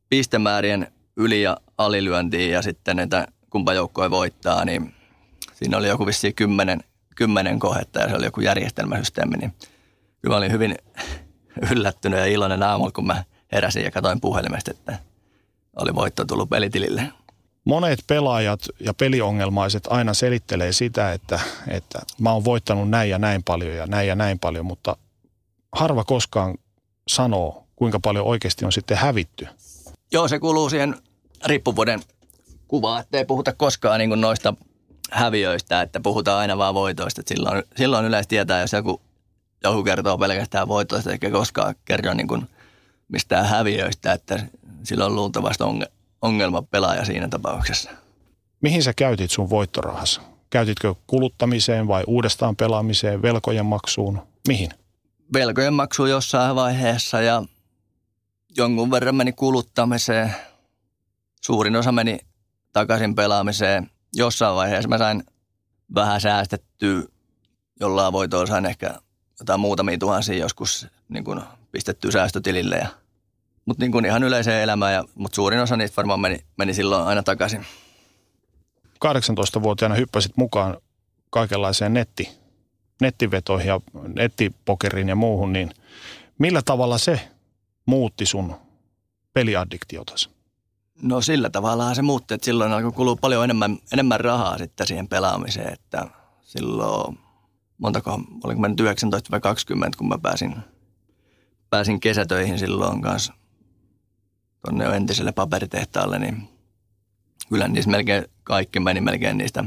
pistemäärien yli- ja alilyöntiä ja sitten että kumpa joukkoja voittaa, niin siinä oli joku vissiin kymmenen, kymmenen kohetta ja se oli joku järjestelmäsysteemi, niin kyllä olin hyvin yllättynyt ja iloinen aamulla, kun mä heräsin ja katsoin puhelimesta, että oli voitto tullut pelitilille. Monet pelaajat ja peliongelmaiset aina selittelee sitä, että, että mä oon voittanut näin ja näin paljon ja näin ja näin paljon, mutta harva koskaan sanoo, kuinka paljon oikeasti on sitten hävitty. Joo, se kuuluu siihen riippuvuuden kuvaan, että ei puhuta koskaan niin noista häviöistä, että puhutaan aina vaan voitoista. Silloin, silloin yleensä tietää, jos joku, joku kertoo pelkästään voitoista, eikä koskaan kerro niin kuin mistään häviöistä, että silloin on luultavasti ongelma pelaaja siinä tapauksessa. Mihin sä käytit sun voittorahassa? Käytitkö kuluttamiseen vai uudestaan pelaamiseen, velkojen maksuun? Mihin? Velkojen maksuun jossain vaiheessa ja jonkun verran meni kuluttamiseen. Suurin osa meni takaisin pelaamiseen. Jossain vaiheessa mä sain vähän säästettyä jollain voitoa sain ehkä jotain muutamia tuhansia joskus niin kuin pistettyä säästötilille. Ja, mutta niin kuin ihan yleiseen elämään, ja, mutta suurin osa niistä varmaan meni, meni silloin aina takaisin. 18-vuotiaana hyppäsit mukaan kaikenlaiseen netti, nettivetoihin ja nettipokeriin ja muuhun, niin millä tavalla se muutti sun peliaddiktiotasi? No sillä tavalla se muutti, että silloin alkoi kulua paljon enemmän, enemmän rahaa sitten siihen pelaamiseen, että silloin montako, olinko mä nyt 19 vai 20, kun mä pääsin, pääsin kesätöihin silloin kanssa tuonne entiselle paperitehtaalle, niin kyllä niissä melkein kaikki meni melkein niistä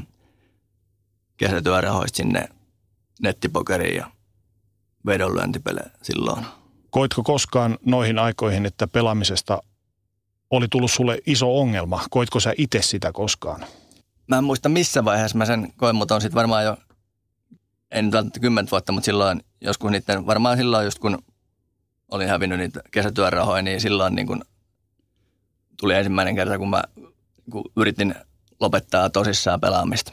kesätyörahoista sinne nettipokeriin ja vedonlyöntipelejä silloin. Koitko koskaan noihin aikoihin, että pelaamisesta oli tullut sulle iso ongelma? Koitko sä itse sitä koskaan? Mä en muista missä vaiheessa mä sen koin, mutta on sitten varmaan jo, en nyt välttämättä kymmentä vuotta, mutta silloin joskus niiden, varmaan silloin just kun olin hävinnyt niitä kesätyörahoja, niin silloin niin kun tuli ensimmäinen kerta, kun mä kun yritin lopettaa tosissaan pelaamista.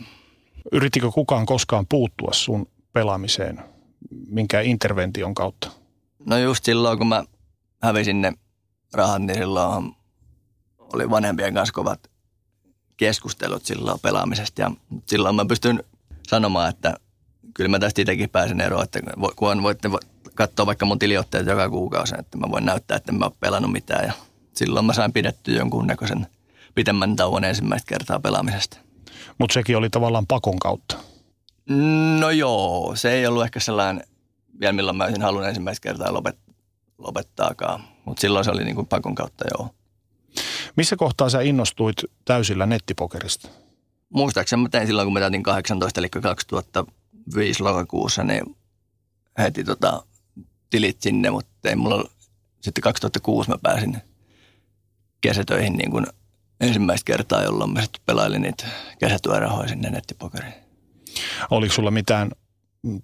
Yrittikö kukaan koskaan puuttua sun pelaamiseen, minkä intervention kautta? No just silloin, kun mä hävisin ne rahat, niin silloin oli vanhempien kanssa kovat keskustelut silloin pelaamisesta. Ja silloin mä pystyn sanomaan, että kyllä mä tästä itsekin pääsen eroon, että kun voitte katsoa vaikka mun tiliotteet joka kuukausi, että mä voin näyttää, että en mä ole pelannut mitään. Ja silloin mä sain pidettyä jonkunnäköisen pitemmän tauon ensimmäistä kertaa pelaamisesta. Mutta sekin oli tavallaan pakon kautta. No joo, se ei ollut ehkä sellainen, vielä milloin mä olisin halunnut ensimmäistä kertaa lopet, lopettaakaan. Mutta silloin se oli niin kuin pakon kautta joo. Missä kohtaa sä innostuit täysillä nettipokerista? Muistaakseni mä tein silloin, kun mä täytin 18, eli 2005 lokakuussa, niin heti tota, tilit sinne, mutta ei mulla sitten 2006 mä pääsin kesätöihin niin kuin ensimmäistä kertaa, jolloin mä sitten pelailin niitä kesätyörahoja sinne nettipokeriin. Oliko sulla mitään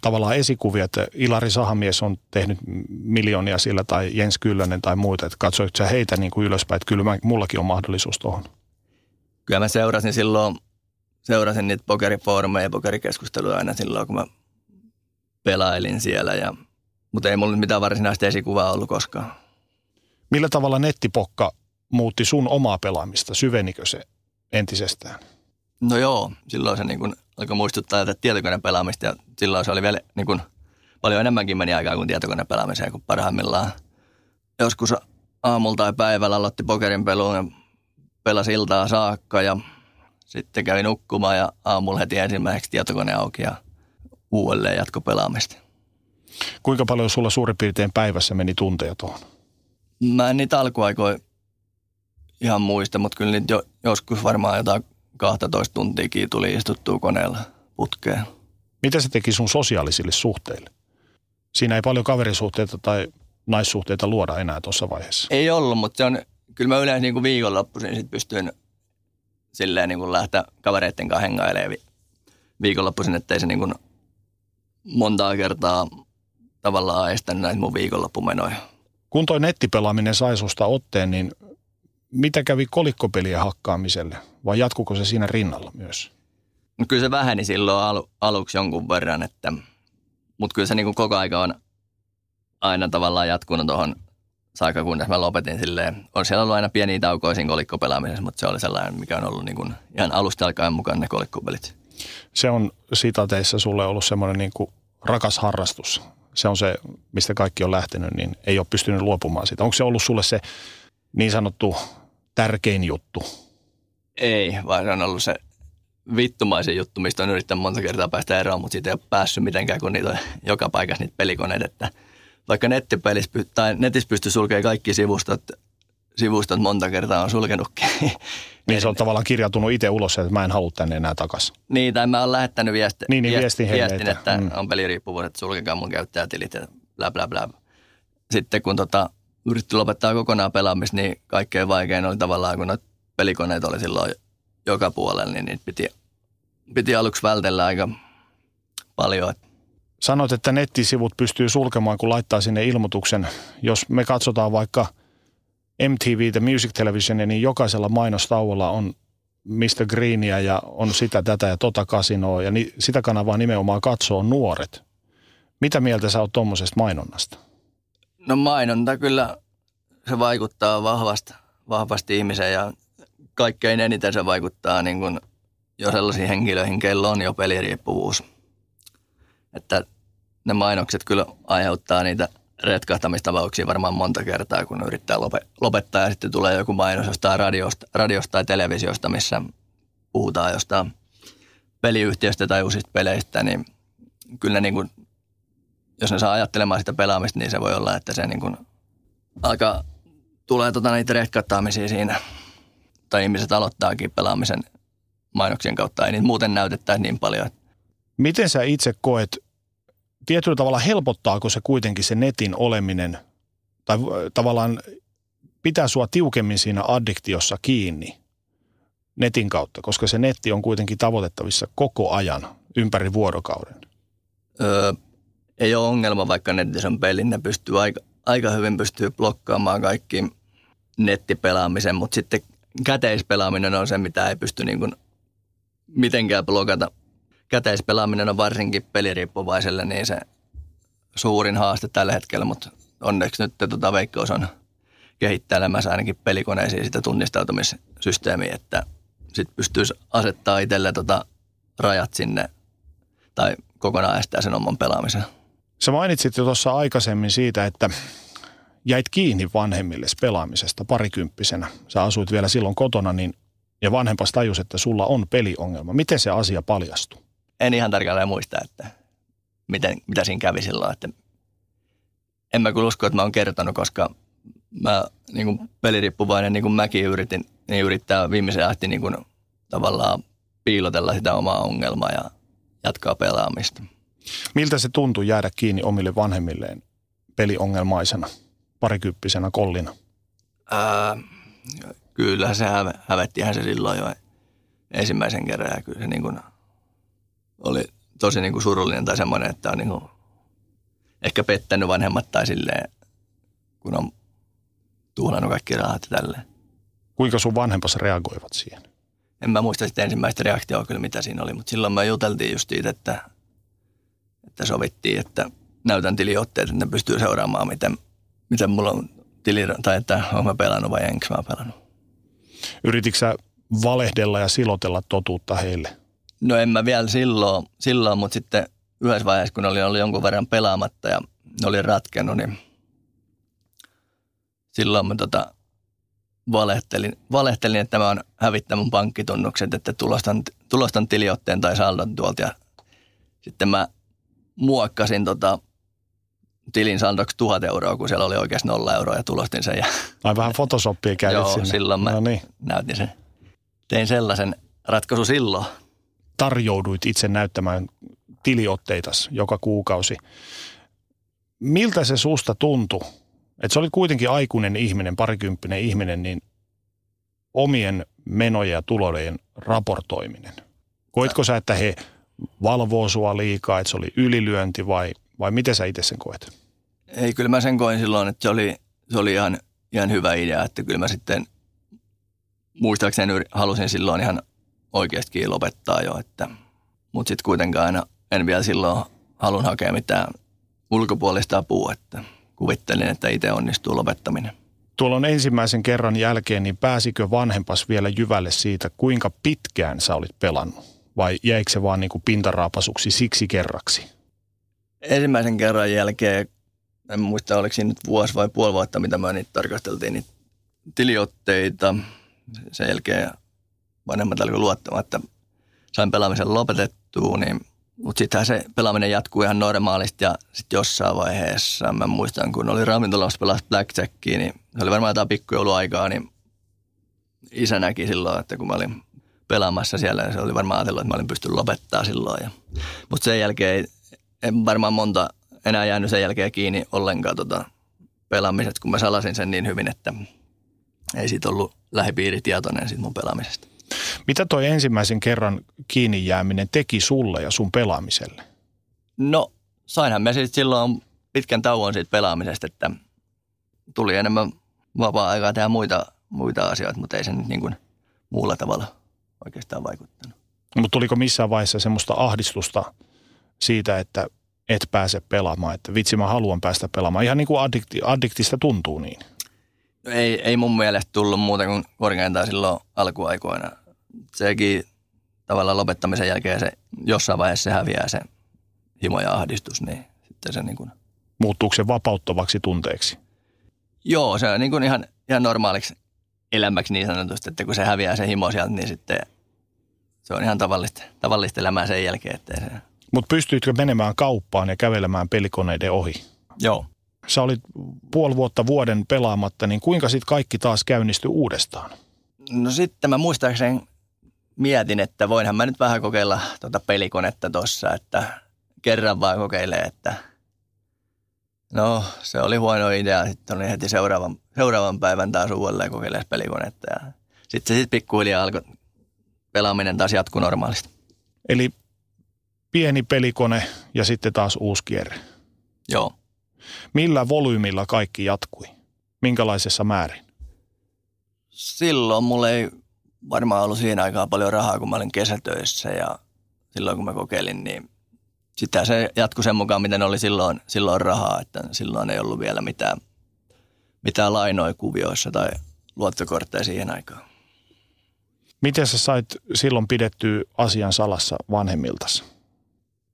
tavallaan esikuvia, että Ilari Sahamies on tehnyt miljoonia sillä tai Jens Kyllönen tai muita, että katsoitko sä heitä niin kuin ylöspäin, että kyllä mä, mullakin on mahdollisuus tuohon? Kyllä mä seurasin silloin, seurasin niitä pokerifoorumeja ja pokerikeskusteluja aina silloin, kun mä pelailin siellä, ja, mutta ei mulla mitään varsinaista esikuvaa ollut koskaan. Millä tavalla nettipokka muutti sun omaa pelaamista? Syvenikö se entisestään? No joo, silloin se niin kuin alkoi muistuttaa tätä tietokoneen pelaamista ja silloin se oli vielä niin kuin, paljon enemmänkin meni aikaa kuin tietokoneen pelaamiseen, kun parhaimmillaan joskus aamulla tai päivällä aloitti pokerin peluun ja pelasi iltaa saakka ja sitten kävi nukkumaan ja aamulla heti ensimmäiseksi tietokone auki ja uudelleen jatko pelaamista. Kuinka paljon sulla suurin piirtein päivässä meni tunteja tuohon? Mä en niitä alkuaikoja ihan muista, mutta kyllä niitä jo, joskus varmaan jotain 12 tuntiakin tuli istuttua koneella putkeen. Mitä se teki sun sosiaalisille suhteille? Siinä ei paljon kaverisuhteita tai naissuhteita luoda enää tuossa vaiheessa. Ei ollut, mutta se on, kyllä mä yleensä niin kuin viikonloppuisin sit pystyin silleen niin kuin lähteä kavereiden kanssa hengailemaan viikonloppuisin, ettei se niin kuin montaa kertaa tavallaan estänyt näitä mun viikonloppumenoja. Kun toi nettipelaaminen sai susta otteen, niin mitä kävi kolikkopelien hakkaamiselle vai jatkuko se siinä rinnalla myös? No kyllä se väheni silloin alu, aluksi jonkun verran, että, mutta kyllä se niin kuin koko aika on aina tavallaan jatkunut tuohon saakka, kunnes mä lopetin silleen. On siellä ollut aina pieniä taukoja siinä kolikkopelaamisessa, mutta se oli sellainen, mikä on ollut niin kuin ihan alusta alkaen mukaan ne kolikkopelit. Se on sitateissa sulle ollut semmoinen niin kuin rakas harrastus. Se on se, mistä kaikki on lähtenyt, niin ei ole pystynyt luopumaan siitä. Onko se ollut sulle se niin sanottu tärkein juttu? Ei, vaan se on ollut se vittumaisen juttu, mistä on yrittänyt monta kertaa päästä eroon, mutta siitä ei ole päässyt mitenkään, kun niitä on joka paikassa niitä pelikoneita. Että vaikka nettipelissä tai netissä pystyy sulkemaan kaikki sivustot, sivustot monta kertaa on sulkenutkin. Niin se on tavallaan kirjautunut itse ulos, että mä en halua tänne enää takaisin. Niin, tai mä oon lähettänyt viesti, niin, niin viestin, heille, viestin että, että mm. on peliriippuvuus, että sulkekaa mun käyttäjätilit ja bla bla bla. Sitten kun tota, yritti lopettaa kokonaan pelaamista, niin kaikkein vaikein oli tavallaan, kun noita pelikoneet oli silloin joka puolella, niin niitä piti, piti aluksi vältellä aika paljon. Sanoit, että nettisivut pystyy sulkemaan, kun laittaa sinne ilmoituksen. Jos me katsotaan vaikka MTV, The Music Televisionia, niin jokaisella mainostauolla on Mr. Greenia ja on sitä, tätä ja tota kasinoa. Ja ni, sitä kanavaa nimenomaan katsoo nuoret. Mitä mieltä sä oot tuommoisesta mainonnasta? No mainonta kyllä, se vaikuttaa vahvasti, vahvasti ihmiseen ja kaikkein eniten se vaikuttaa niin kuin jo sellaisiin henkilöihin, kello on jo peliriippuvuus. Että ne mainokset kyllä aiheuttaa niitä retkahtamistapauksia varmaan monta kertaa, kun yrittää lopettaa ja sitten tulee joku mainos jostain radiosta, radiosta tai televisiosta, missä puhutaan jostain peliyhtiöstä tai uusista peleistä, niin kyllä ne niin kuin, jos ne saa ajattelemaan sitä pelaamista, niin se voi olla, että se niin kuin alkaa, tulee tota niitä rehkattaamisia siinä. Tai ihmiset aloittaakin pelaamisen mainoksien kautta. Ei niitä muuten näytettäisi niin paljon. Miten sä itse koet, tietyllä tavalla helpottaako se kuitenkin se netin oleminen, tai tavallaan pitää sua tiukemmin siinä addiktiossa kiinni netin kautta, koska se netti on kuitenkin tavoitettavissa koko ajan ympäri vuorokauden? Öö, ei ole ongelma, vaikka netissä on peli. Ne pystyy aika, aika hyvin pystyy blokkaamaan kaikki nettipelaamisen, mutta sitten käteispelaaminen on se, mitä ei pysty niin kuin mitenkään blokata. Käteispelaaminen on varsinkin peliriippuvaiselle niin se suurin haaste tällä hetkellä, mutta onneksi nyt tuota Veikkaus on kehittelemässä ainakin pelikoneisiin sitä tunnistautumissysteemiä, että sitten pystyisi asettaa itselle tota rajat sinne tai kokonaan estää sen oman pelaamisen. Sä mainitsit jo tuossa aikaisemmin siitä, että jäit kiinni vanhemmille pelaamisesta parikymppisenä. Sä asuit vielä silloin kotona, niin ja vanhempas tajus, että sulla on peliongelma. Miten se asia paljastui? En ihan tarkalleen muista, että miten, mitä siinä kävi silloin. Että en mä kyllä usko, että mä oon kertonut, koska mä niin kuin peliriippuvainen, niin kuin mäkin yritin, niin yrittää viimeisen asti niin kuin, tavallaan piilotella sitä omaa ongelmaa ja jatkaa pelaamista. Miltä se tuntui jäädä kiinni omille vanhemmilleen peliongelmaisena, parikymppisenä kollina? Ää, kyllä se hä- hävettihän se silloin jo ensimmäisen kerran ja kyllä se niin kuin oli tosi niin kuin surullinen tai semmoinen, että on niin kuin ehkä pettänyt vanhemmat tai silleen, kun on tuhlannut kaikki rahat ja tälleen. Kuinka sun vanhempas reagoivat siihen? En mä muista sitten ensimmäistä reaktioa kyllä, mitä siinä oli, mutta silloin me juteltiin just siitä, että, että sovittiin, että näytän tiliotteet, että ne pystyy seuraamaan, miten, miten mulla on tili, tai että olen mä pelannut vai enkö mä pelannut. Yrititkö sä valehdella ja silotella totuutta heille? No en mä vielä silloin, silloin mutta sitten yhdessä vaiheessa, kun oli ollut jonkun verran pelaamatta ja ne oli ratkennut, niin silloin mä tota, valehtelin, valehtelin, että mä oon hävittänyt mun pankkitunnukset, että tulostan, tulostan tiliotteen tai saldon tuolta. Ja sitten mä muokkasin tota, tilin saldoksi tuhat euroa, kun siellä oli oikeasti nolla euroa ja tulostin sen. Ja Ai vähän Photoshopia käytit Joo, sinne. silloin mä no niin. näytin sen. Tein sellaisen ratkaisu silloin. Tarjouduit itse näyttämään tiliotteitas joka kuukausi. Miltä se susta tuntui? Että se oli kuitenkin aikuinen ihminen, parikymppinen ihminen, niin omien menojen ja tulojen raportoiminen. Koitko sä, että he valvoo sua liikaa, että se oli ylilyönti vai, vai miten sä itse sen koet? Ei, kyllä mä sen koin silloin, että se oli, se oli ihan, ihan hyvä idea, että kyllä mä sitten muistaakseni halusin silloin ihan oikeastikin lopettaa jo, että, mutta sitten kuitenkaan aina en vielä silloin halun hakea mitään ulkopuolista apua, että kuvittelin, että itse onnistuu lopettaminen. Tuolla on ensimmäisen kerran jälkeen, niin pääsikö vanhempas vielä jyvälle siitä, kuinka pitkään sä olit pelannut? Vai jäikö se vaan niin kuin pintaraapasuksi siksi kerraksi? Ensimmäisen kerran jälkeen, en muista oliko siinä nyt vuosi vai puoli vuotta, mitä me niitä tarkasteltiin, niitä tiliotteita. Sen jälkeen vanhemmat alkoi luottamaan, että sain pelaamisen lopetettua, niin mutta sittenhän se pelaaminen jatkuu ihan normaalisti ja sitten jossain vaiheessa, mä muistan kun oli ravintolassa pelas Blackjackia, niin se oli varmaan jotain pikkujouluaikaa, niin isä näki silloin, että kun mä olin pelaamassa siellä, niin se oli varmaan ajatellut, että mä olin pystynyt lopettaa silloin. Mutta sen jälkeen en varmaan monta enää jäänyt sen jälkeen kiinni ollenkaan tota pelaamisesta, kun mä salasin sen niin hyvin, että ei siitä ollut lähipiiri tietoinen siitä mun pelaamisesta. Mitä toi ensimmäisen kerran kiinni jääminen teki sulle ja sun pelaamiselle? No, sainhan me sitten silloin pitkän tauon siitä pelaamisesta, että tuli enemmän vapaa-aikaa tehdä muita, muita asioita, mutta ei se nyt niin kuin muulla tavalla oikeastaan vaikuttanut. Mutta tuliko missään vaiheessa semmoista ahdistusta siitä, että et pääse pelaamaan, että vitsi mä haluan päästä pelaamaan. Ihan niin kuin addikti, addiktista tuntuu niin. No Ei, ei mun mielestä tullut muuta kuin korkeintaan silloin alkuaikoina. Sekin tavallaan lopettamisen jälkeen se jossain vaiheessa se häviää se himo ja ahdistus, niin sitten se niin kuin, Muuttuuko se vapauttavaksi tunteeksi? joo, se on niin kuin ihan, ihan normaaliksi elämäksi niin sanotusti, että kun se häviää se himo sieltä, niin sitten se on ihan tavallista, tavallista elämää sen jälkeen, että se, Mutta pystyitkö menemään kauppaan ja kävelemään pelikoneiden ohi? Joo. Sä olit puoli vuotta vuoden pelaamatta, niin kuinka sitten kaikki taas käynnistyi uudestaan? No sitten mä muistaakseni mietin, että voinhan mä nyt vähän kokeilla tuota pelikonetta tossa, että kerran vaan kokeilee, että no se oli huono idea. Sitten oli heti seuraavan, seuraavan päivän taas uudelleen kokeilemaan pelikonetta ja sitten se sitten pikkuhiljaa alkoi pelaaminen taas jatkuu normaalisti. Eli pieni pelikone ja sitten taas uusi kierre. Joo. Millä volyymilla kaikki jatkui? Minkälaisessa määrin? Silloin mulla ei varmaan ollut siinä aikaa paljon rahaa, kun mä olin kesätöissä ja silloin kun mä kokeilin, niin sitä se jatkui sen mukaan, miten oli silloin, silloin rahaa, että silloin ei ollut vielä mitään, mitään lainoja kuvioissa tai luottokortteja siihen aikaan. Miten sä sait silloin pidettyä asian salassa vanhemmiltasi?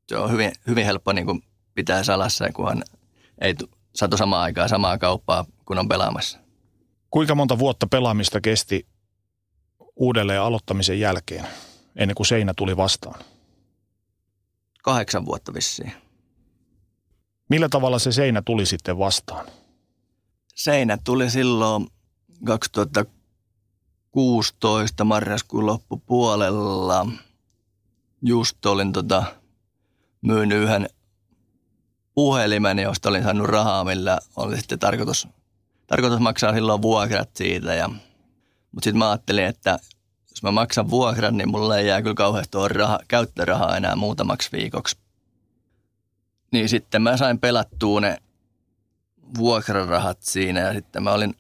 Se on hyvin, hyvin helppo niin kuin pitää salassa, kunhan ei satu samaan aikaan samaa kauppaa, kun on pelaamassa. Kuinka monta vuotta pelaamista kesti uudelleen aloittamisen jälkeen, ennen kuin seinä tuli vastaan? Kahdeksan vuotta vissiin. Millä tavalla se seinä tuli sitten vastaan? Seinä tuli silloin 2016 marraskuun loppupuolella. Just olin tota, myynyt yhden puhelimen, josta olin saanut rahaa, millä oli sitten tarkoitus, tarkoitus maksaa silloin vuokrat siitä. Ja, mutta sitten mä ajattelin, että jos mä maksan vuokrat, niin mulle ei jää kyllä kauheasti raha, käyttörahaa enää muutamaksi viikoksi. Niin sitten mä sain pelattua ne vuokrarahat siinä ja sitten mä olin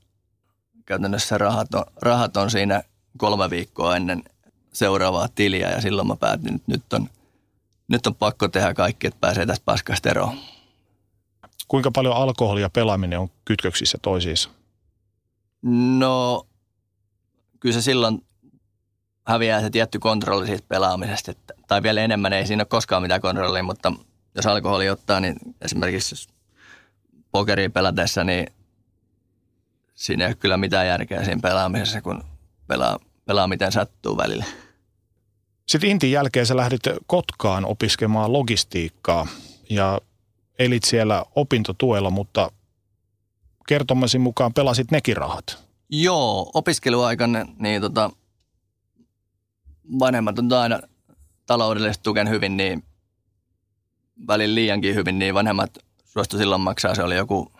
käytännössä rahaton, rahaton siinä kolme viikkoa ennen seuraavaa tiliä ja silloin mä päätin, että nyt on, nyt on pakko tehdä kaikki, että pääsee tästä paskasta eroon. Kuinka paljon alkoholia pelaaminen on kytköksissä toisiinsa? No, kyllä se silloin häviää se tietty kontrolli siitä pelaamisesta, että, tai vielä enemmän ei siinä ole koskaan mitään kontrollia, mutta jos alkoholi ottaa, niin esimerkiksi pokeria pelatessa, niin siinä ei ole kyllä mitään järkeä siinä pelaamisessa, kun pelaa, pelaa miten sattuu välillä. Sitten Intin jälkeen sä lähdit Kotkaan opiskelemaan logistiikkaa ja elit siellä opintotuella, mutta kertomasi mukaan pelasit nekin rahat. Joo, opiskeluaikana niin tota, vanhemmat on aina taloudellisesti tuken hyvin, niin välillä liiankin hyvin, niin vanhemmat suostu silloin maksaa. Se oli joku,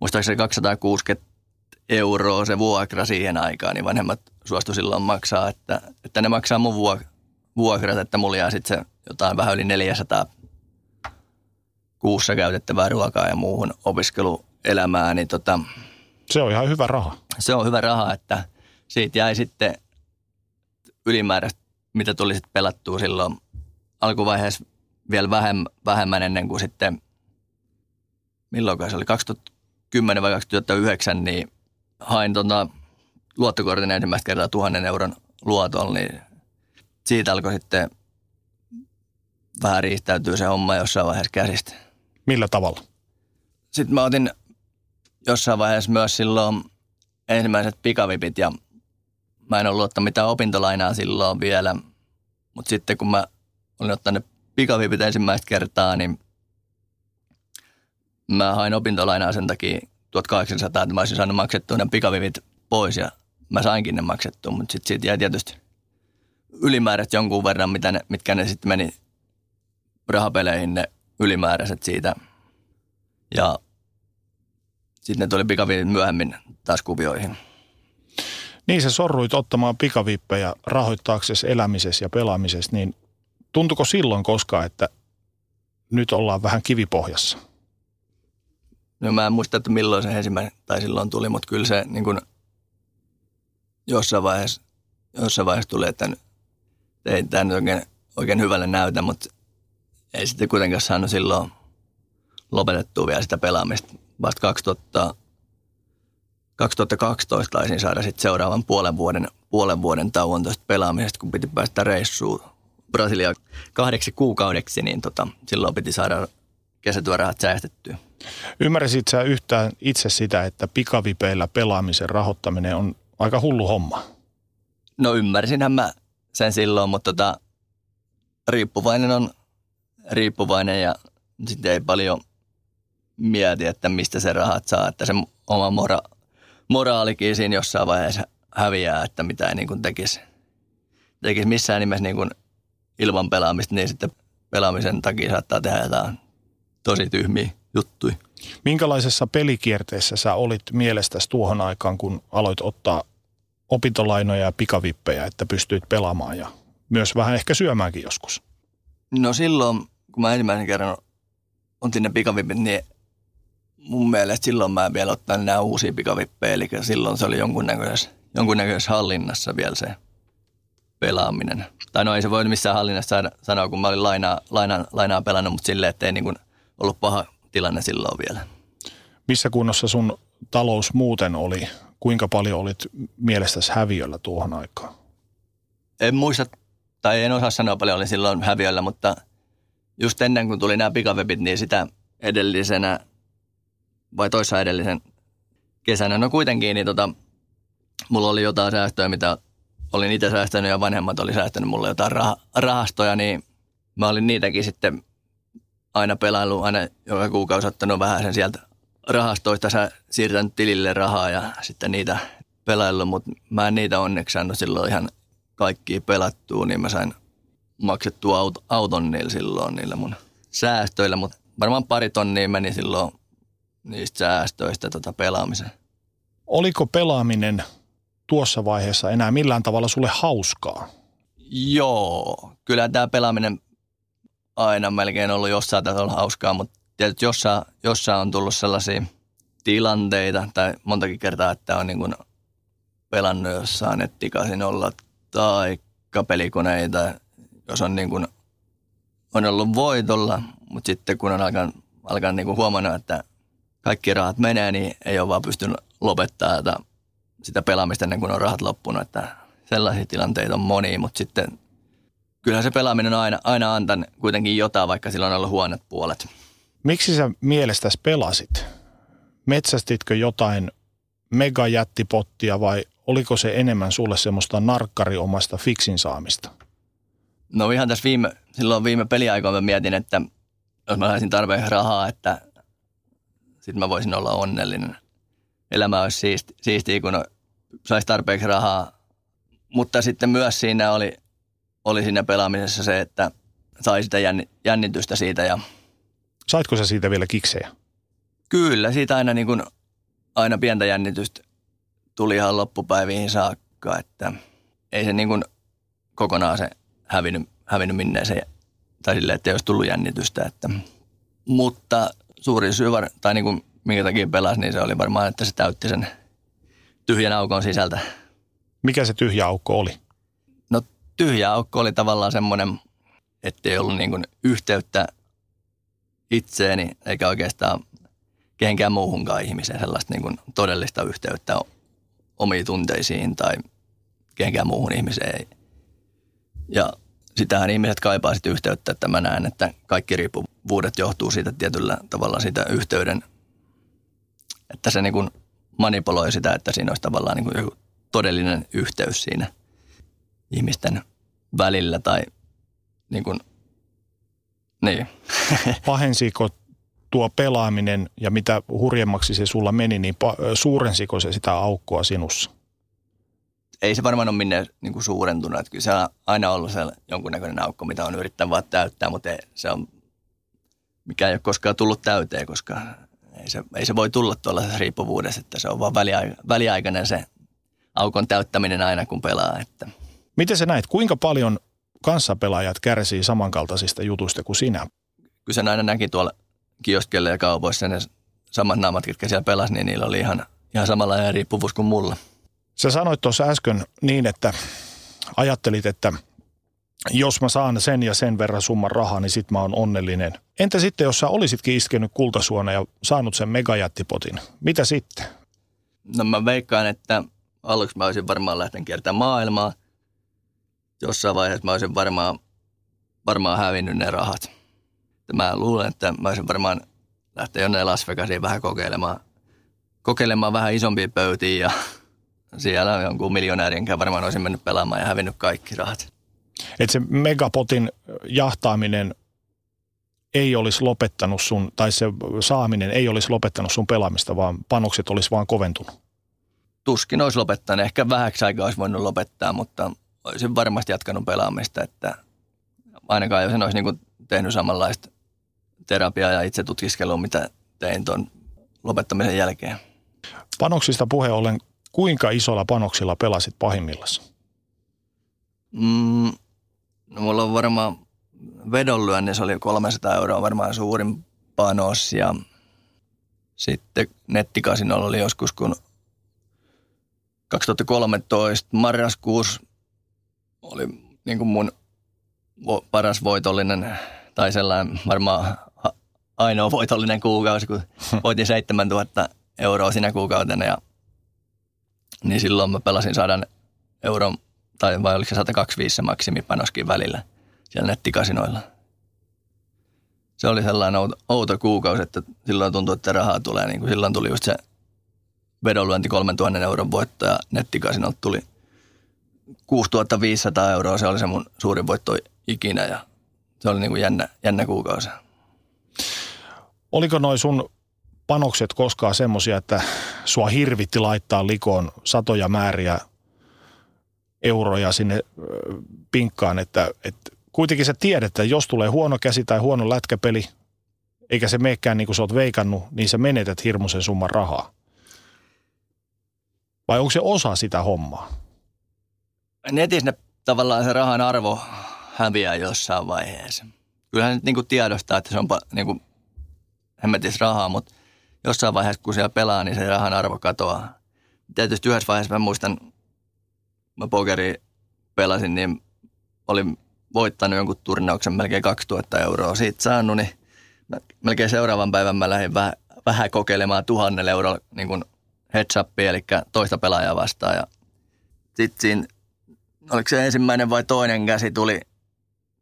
muistaakseni 260 euroa se vuokra siihen aikaan, niin vanhemmat suostu silloin maksaa, että, että ne maksaa mun vuokrat, että mulla jää sitten se jotain vähän yli 400 kuussa käytettävää ruokaa ja muuhun opiskeluelämään, niin tota, Se on ihan hyvä raha. Se on hyvä raha, että siitä jäi sitten ylimääräistä, mitä tuli sitten pelattua silloin alkuvaiheessa vielä vähemmän, vähemmän ennen kuin sitten, milloin se oli, 2010 vai 2009, niin hain tuota luottokortin ensimmäistä kertaa tuhannen euron luoton, niin siitä alkoi sitten vähän riistäytyy se homma jossain vaiheessa käsistä. Millä tavalla? Sitten mä otin jossain vaiheessa myös silloin ensimmäiset pikavipit ja mä en ollut ottanut mitään opintolainaa silloin vielä. Mutta sitten kun mä olin ottanut pikavipit ensimmäistä kertaa, niin mä hain opintolainaa sen takia 1800, että mä olisin saanut maksettua ne pikavivit pois ja mä sainkin ne maksettua, mutta sitten siitä jäi tietysti ylimäärät jonkun verran, mitä ne, mitkä ne sitten meni rahapeleihin ne ylimääräiset siitä. Ja sitten ne tuli pikavivit myöhemmin taas kuvioihin. Niin sä sorruit ottamaan pikavippejä rahoittaaksesi elämisessä ja pelaamisessa, niin tuntuko silloin koskaan, että nyt ollaan vähän kivipohjassa? No mä en muista, että milloin se ensimmäinen tai silloin tuli, mutta kyllä se niin kuin jossain vaiheessa, jossain vaiheessa tuli, että ei tämä nyt oikein, oikein hyvälle näytä, mutta ei sitten kuitenkaan saanut silloin lopetettua vielä sitä pelaamista. Vasta 2000, 2012 taisin saada sitten seuraavan puolen vuoden, puolen vuoden tauon tuosta pelaamisesta, kun piti päästä reissuun Brasilia kahdeksi kuukaudeksi, niin tota, silloin piti saada kesätyörahat säästettyä. Ymmärsit sä yhtään itse sitä, että pikavipeillä pelaamisen rahoittaminen on aika hullu homma? No ymmärsinhän mä sen silloin, mutta tota, riippuvainen on riippuvainen ja sitten ei paljon mieti, että mistä se rahat saa, että se oma mora, moraalikin siinä jossain vaiheessa häviää, että mitä ei niin kuin tekisi, tekisi missään nimessä niin kuin ilman pelaamista, niin sitten pelaamisen takia saattaa tehdä jotain tosi tyhmiä juttuja. Minkälaisessa pelikierteessä sä olit mielestäsi tuohon aikaan, kun aloit ottaa opintolainoja ja pikavippejä, että pystyit pelaamaan ja myös vähän ehkä syömäänkin joskus? No silloin, kun mä ensimmäisen kerran otin ne pikavipit, niin mun mielestä silloin mä en vielä ottanut nämä uusia pikavippejä, eli silloin se oli jonkunnäköisessä, jonkunnäköisessä hallinnassa vielä se pelaaminen. Tai no ei se voi missään hallinnassa sanoa, kun mä olin lainaa, lainaa, lainaa pelannut, mutta silleen, että ei niin kuin ollut paha tilanne silloin vielä. Missä kunnossa sun talous muuten oli? Kuinka paljon olit mielestäsi häviöllä tuohon aikaan? En muista, tai en osaa sanoa paljon olin silloin häviöllä, mutta just ennen kuin tuli nämä pikavepit, niin sitä edellisenä vai toissa edellisen kesänä, no kuitenkin, niin tota, mulla oli jotain säästöjä, mitä olin itse säästänyt ja vanhemmat oli säästänyt mulle jotain rah- rahastoja, niin mä olin niitäkin sitten aina pelaillut, aina joka kuukausi ottanut vähän sen sieltä rahastoista. Sä siirtänyt tilille rahaa ja sitten niitä pelaillut, mutta mä en niitä onneksi saanut silloin ihan kaikki pelattua, niin mä sain maksettua aut- auton niillä silloin niillä mun säästöillä, mutta varmaan pari tonnia meni silloin niistä säästöistä tota pelaamiseen. Oliko pelaaminen tuossa vaiheessa enää millään tavalla sulle hauskaa? Joo, kyllä tämä pelaaminen aina melkein ollut jossain tasolla hauskaa, mutta tietysti jossain, jossain on tullut sellaisia tilanteita tai montakin kertaa, että on niin kuin pelannut jossain olla tai pelikoneita, jos on, niin kuin, on ollut voitolla, mutta sitten kun on alkanut, alkanut niin kuin huomannut, että kaikki rahat menee, niin ei ole vaan pystynyt lopettaa sitä pelaamista ennen kuin on rahat loppunut, että sellaisia tilanteita on moni, mutta sitten kyllähän se pelaaminen on aina, aina antanut kuitenkin jotain, vaikka sillä on ollut huonot puolet. Miksi sä mielestäsi pelasit? Metsästitkö jotain megajättipottia vai oliko se enemmän sulle semmoista narkkariomasta fiksin saamista? No ihan tässä viime, silloin viime peliaikoina mietin, että jos mä saisin tarpeeksi rahaa, että sitten mä voisin olla onnellinen. Elämä olisi siisti, siistiä, kun saisi tarpeeksi rahaa. Mutta sitten myös siinä oli, oli siinä pelaamisessa se, että sai sitä jännitystä siitä ja – Saitko sä siitä vielä kiksejä? Kyllä, siitä aina, niin kuin, aina pientä jännitystä tuli ihan loppupäiviin saakka, että ei se niin kuin kokonaan se hävinnyt, hävinnyt minneeseen, tai silleen, että ei olisi tullut jännitystä. Että. Mutta suuri syy, tai niin kuin, minkä takia pelasi, niin se oli varmaan, että se täytti sen tyhjän aukon sisältä. Mikä se tyhjä aukko oli? No tyhjä aukko oli tavallaan semmoinen, että ei ollut niin kuin yhteyttä itseeni eikä oikeastaan kehenkään muuhunkaan ihmiseen sellaista niin kuin todellista yhteyttä omiin tunteisiin tai kehenkään muuhun ihmiseen. Ja sitähän ihmiset kaipaa sitten yhteyttä, että mä näen, että kaikki riippuvuudet johtuu siitä tietyllä tavalla siitä yhteyden, että se niin kuin manipuloi sitä, että siinä olisi tavallaan niin kuin joku todellinen yhteys siinä ihmisten välillä tai niin kuin niin. Pahensiko tuo pelaaminen ja mitä hurjemmaksi se sulla meni, niin suurensiko se sitä aukkoa sinussa? Ei se varmaan ole minne niin kuin suurentunut. Että kyllä se on aina ollut se jonkunnäköinen aukko, mitä on yrittänyt vaan täyttää, mutta se on, mikä ei ole koskaan tullut täyteen, koska ei se, ei se voi tulla tuollaisessa riippuvuudessa, että se on vaan väliaikainen se aukon täyttäminen aina, kun pelaa. Että. Miten sä näet, kuinka paljon kanssapelaajat kärsii samankaltaisista jutuista kuin sinä? Kyllä sen aina näki tuolla kioskelle ja kaupoissa ne samat naamat, jotka siellä pelasi, niin niillä oli ihan, ihan samanlainen riippuvuus kuin mulla. Sä sanoit tuossa äsken niin, että ajattelit, että jos mä saan sen ja sen verran summan rahaa, niin sit mä oon onnellinen. Entä sitten, jos sä olisitkin iskenyt kultasuona ja saanut sen megajättipotin? Mitä sitten? No mä veikkaan, että aluksi mä olisin varmaan lähtenyt kiertämään maailmaa – jossain vaiheessa mä olisin varmaan, varmaan hävinnyt ne rahat. Mä luulen, että mä olisin varmaan lähteä jonne Las Vegasiin vähän kokeilemaan, kokeilemaan vähän isompia pöytiä ja siellä jonkun miljonäärin varmaan olisin mennyt pelaamaan ja hävinnyt kaikki rahat. Et se megapotin jahtaaminen ei olisi lopettanut sun, tai se saaminen ei olisi lopettanut sun pelaamista, vaan panokset olisi vaan koventunut? Tuskin olisi lopettanut. Ehkä vähäksi aikaa olisi voinut lopettaa, mutta olisin varmasti jatkanut pelaamista, että ainakaan jos en olisi niin tehnyt samanlaista terapiaa ja itse tutkiskelua, mitä tein tuon lopettamisen jälkeen. Panoksista puhe ollen, kuinka isolla panoksilla pelasit pahimmillassa? Mm, mulla on varmaan vedonlyönnissä oli 300 euroa varmaan suurin panos. Ja sitten nettikasinolla oli joskus kun 2013 marraskuussa oli niin kuin mun paras voitollinen tai sellainen varmaan ainoa voitollinen kuukausi, kun voitin 7000 euroa sinä kuukautena. Ja niin silloin mä pelasin 100 euron, tai vai oliko se 125 se maksimipanoskin välillä siellä nettikasinoilla. Se oli sellainen outo, outo kuukausi, että silloin tuntui, että rahaa tulee. Niin kuin silloin tuli just se vedonlyönti 3000 euron voitto ja nettikasinolta tuli 6500 euroa. Se oli se mun suurin voitto ikinä ja se oli niin kuin jännä, jännä kuukausi. Oliko noin sun panokset koskaan semmoisia, että sua hirvitti laittaa likoon satoja määriä euroja sinne pinkkaan, että, että kuitenkin sä tiedät, että jos tulee huono käsi tai huono lätkäpeli, eikä se meekään niin kuin sä oot veikannut, niin sä menetät hirmuisen summan rahaa. Vai onko se osa sitä hommaa? Netissä ne tavallaan se rahan arvo häviää jossain vaiheessa. Kyllähän nyt niin tiedostaa, että se on niin kuin hemmetis rahaa, mutta jossain vaiheessa, kun siellä pelaa, niin se rahan arvo katoaa. Tietysti yhdessä vaiheessa mä muistan, mä pokeri pelasin, niin olin voittanut jonkun turnauksen melkein 2000 euroa siitä saanut, niin melkein seuraavan päivän mä lähdin vähän, vähän kokeilemaan tuhannella eurolla niin kuin heads up, eli toista pelaajaa vastaan. Ja sitten siinä, oliko se ensimmäinen vai toinen käsi tuli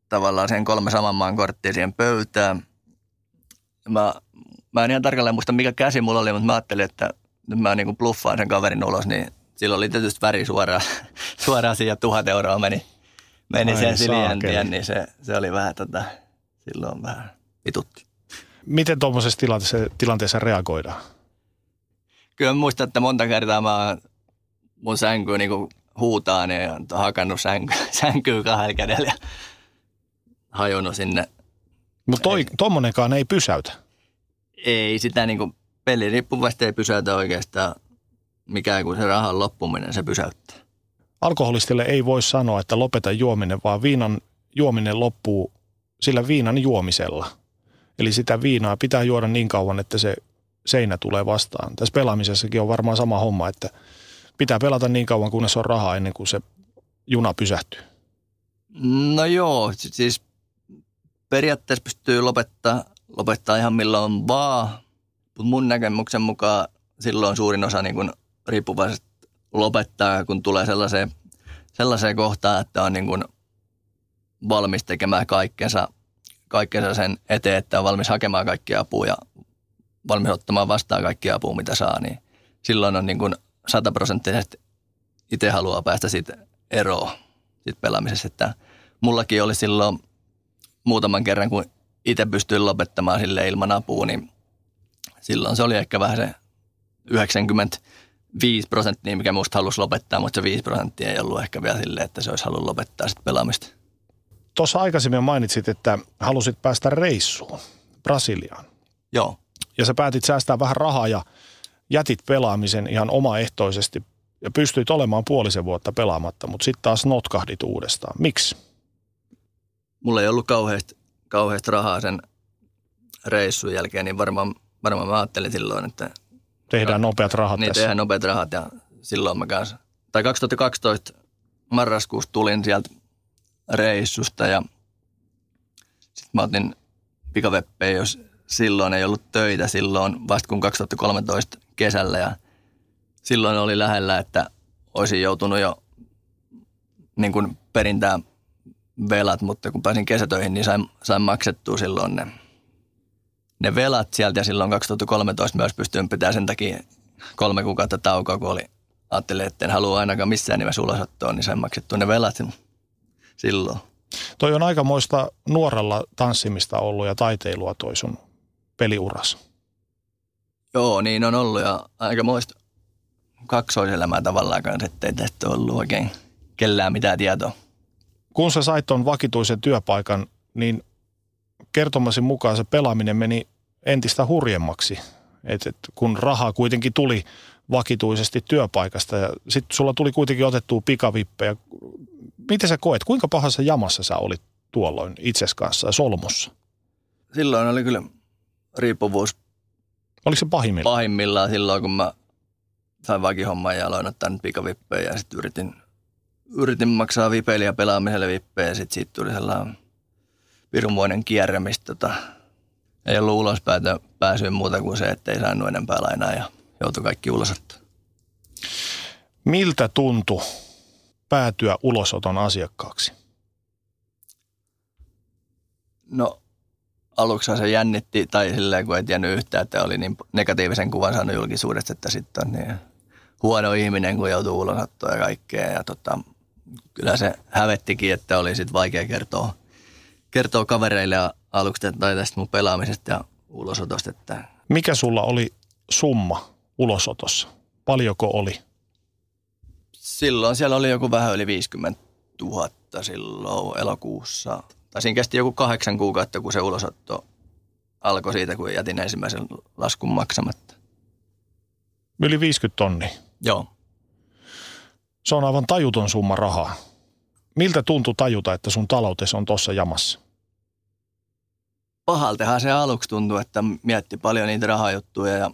tavallaan sen kolme saman maan korttia siihen pöytään. Mä, mä en ihan tarkalleen muista, mikä käsi mulla oli, mutta mä ajattelin, että nyt mä niin bluffaan sen kaverin ulos, niin silloin oli tietysti väri suoraan, suoraan siihen tuhat euroa meni, meni sen siljentien, niin se, se oli vähän tota, silloin vähän vitutti. Miten tuommoisessa tilanteessa, tilanteessa reagoidaan? Kyllä muistan, että monta kertaa mä mun sänkyä niin huutaan ja hakannut sänky, sänkyä kahdella kädellä ja hajonnut sinne. Mutta tuommoinenkaan ei pysäytä. Ei sitä niin kuin peliriippuvasti ei pysäytä oikeastaan mikään kuin se rahan loppuminen, se pysäyttää. Alkoholistille ei voi sanoa, että lopeta juominen, vaan viinan juominen loppuu sillä viinan juomisella. Eli sitä viinaa pitää juoda niin kauan, että se seinä tulee vastaan. Tässä pelaamisessakin on varmaan sama homma, että pitää pelata niin kauan, kunnes on rahaa ennen kuin se juna pysähtyy. No joo, siis periaatteessa pystyy lopettaa, lopettaa ihan milloin vaan, mutta mun näkemyksen mukaan silloin suurin osa niin kuin riippuvaiset lopettaa, kun tulee sellaiseen, sellaiseen kohtaan, että on niin kuin valmis tekemään kaikkensa, kaikkensa sen eteen, että on valmis hakemaan kaikkia apua ja valmis ottamaan vastaan kaikkia apua, mitä saa, niin silloin on niin kuin sataprosenttisesti itse haluaa päästä siitä eroon siitä pelaamisesta. Että mullakin oli silloin muutaman kerran, kun itse pystyin lopettamaan sille ilman apua, niin silloin se oli ehkä vähän se 95 prosenttia, mikä musta halusi lopettaa, mutta se 5 prosenttia ei ollut ehkä vielä silleen, että se olisi halunnut lopettaa sitten pelaamista. Tuossa aikaisemmin mainitsit, että halusit päästä reissuun Brasiliaan. Joo. Ja sä päätit säästää vähän rahaa ja jätit pelaamisen ihan omaehtoisesti ja pystyit olemaan puolisen vuotta pelaamatta, mutta sitten taas notkahdit uudestaan. Miksi? mulla ei ollut kauheasti, kauheasti rahaa sen reissun jälkeen, niin varmaan, varmaan mä ajattelin silloin, että... Tehdään nopeat rahat niin, tässä. tehdään nopeat rahat ja silloin mä kanssa... Tai 2012 marraskuussa tulin sieltä reissusta ja sitten mä otin pikaveppejä, jos silloin ei ollut töitä silloin, vasta kun 2013 kesällä ja silloin oli lähellä, että olisin joutunut jo niin kuin perintään velat, mutta kun pääsin kesätöihin, niin sain, sain maksettua silloin ne, ne velat sieltä ja silloin 2013 myös pystyin pitämään sen takia kolme kuukautta taukoa, kun oli, ajattelin, että en halua ainakaan missään nimessä ulosottoon, niin sain maksettua ne velat silloin. Toi on aikamoista nuorella tanssimista ollut ja taiteilua toi sun peliuras. Joo, niin on ollut ja aika muista kaksoiselämää tavallaan kanssa, ettei tästä ollut oikein kellään mitään tietoa. Kun sä sait ton vakituisen työpaikan, niin kertomasi mukaan se pelaaminen meni entistä hurjemmaksi. Et, et kun rahaa kuitenkin tuli vakituisesti työpaikasta ja sitten sulla tuli kuitenkin otettua pikavippejä. Miten sä koet, kuinka pahassa jamassa sä olit tuolloin itses kanssa ja solmussa? Silloin oli kyllä riippuvuus Oliko se pahimmillaan? pahimmillaan silloin, kun mä sain vakihomman ja aloin ottaa pikavippejä ja sitten yritin, yritin maksaa vipeille ja pelaamiselle vippejä ja sitten siitä tuli sellainen pirunmoinen kierre, mistä tota, ei ollut ulospäätä pääsyä muuta kuin se, että ei saanut enempää lainaa ja joutui kaikki ulosottaa. Miltä tuntui päätyä ulosoton asiakkaaksi? No aluksi se jännitti, tai silleen kun ei tiennyt yhtään, että oli niin negatiivisen kuvan saanut julkisuudesta, että sitten on niin huono ihminen, kun joutuu ulosottoon ja kaikkea. Ja tota, kyllä se hävettikin, että oli sitten vaikea kertoa, kertoa kavereille ja aluksi tai tästä mun pelaamisesta ja ulosotosta, että Mikä sulla oli summa ulosotossa? Paljonko oli? silloin siellä oli joku vähän yli 50 000 silloin elokuussa. Tai siinä kesti joku kahdeksan kuukautta, kun se ulosotto alkoi siitä, kun jätin ensimmäisen laskun maksamatta. Yli 50 tonnia. Joo. Se on aivan tajuton summa rahaa. Miltä tuntui tajuta, että sun taloutesi on tossa jamassa? Pahaltehan se aluksi tuntui, että mietti paljon niitä rahajuttuja ja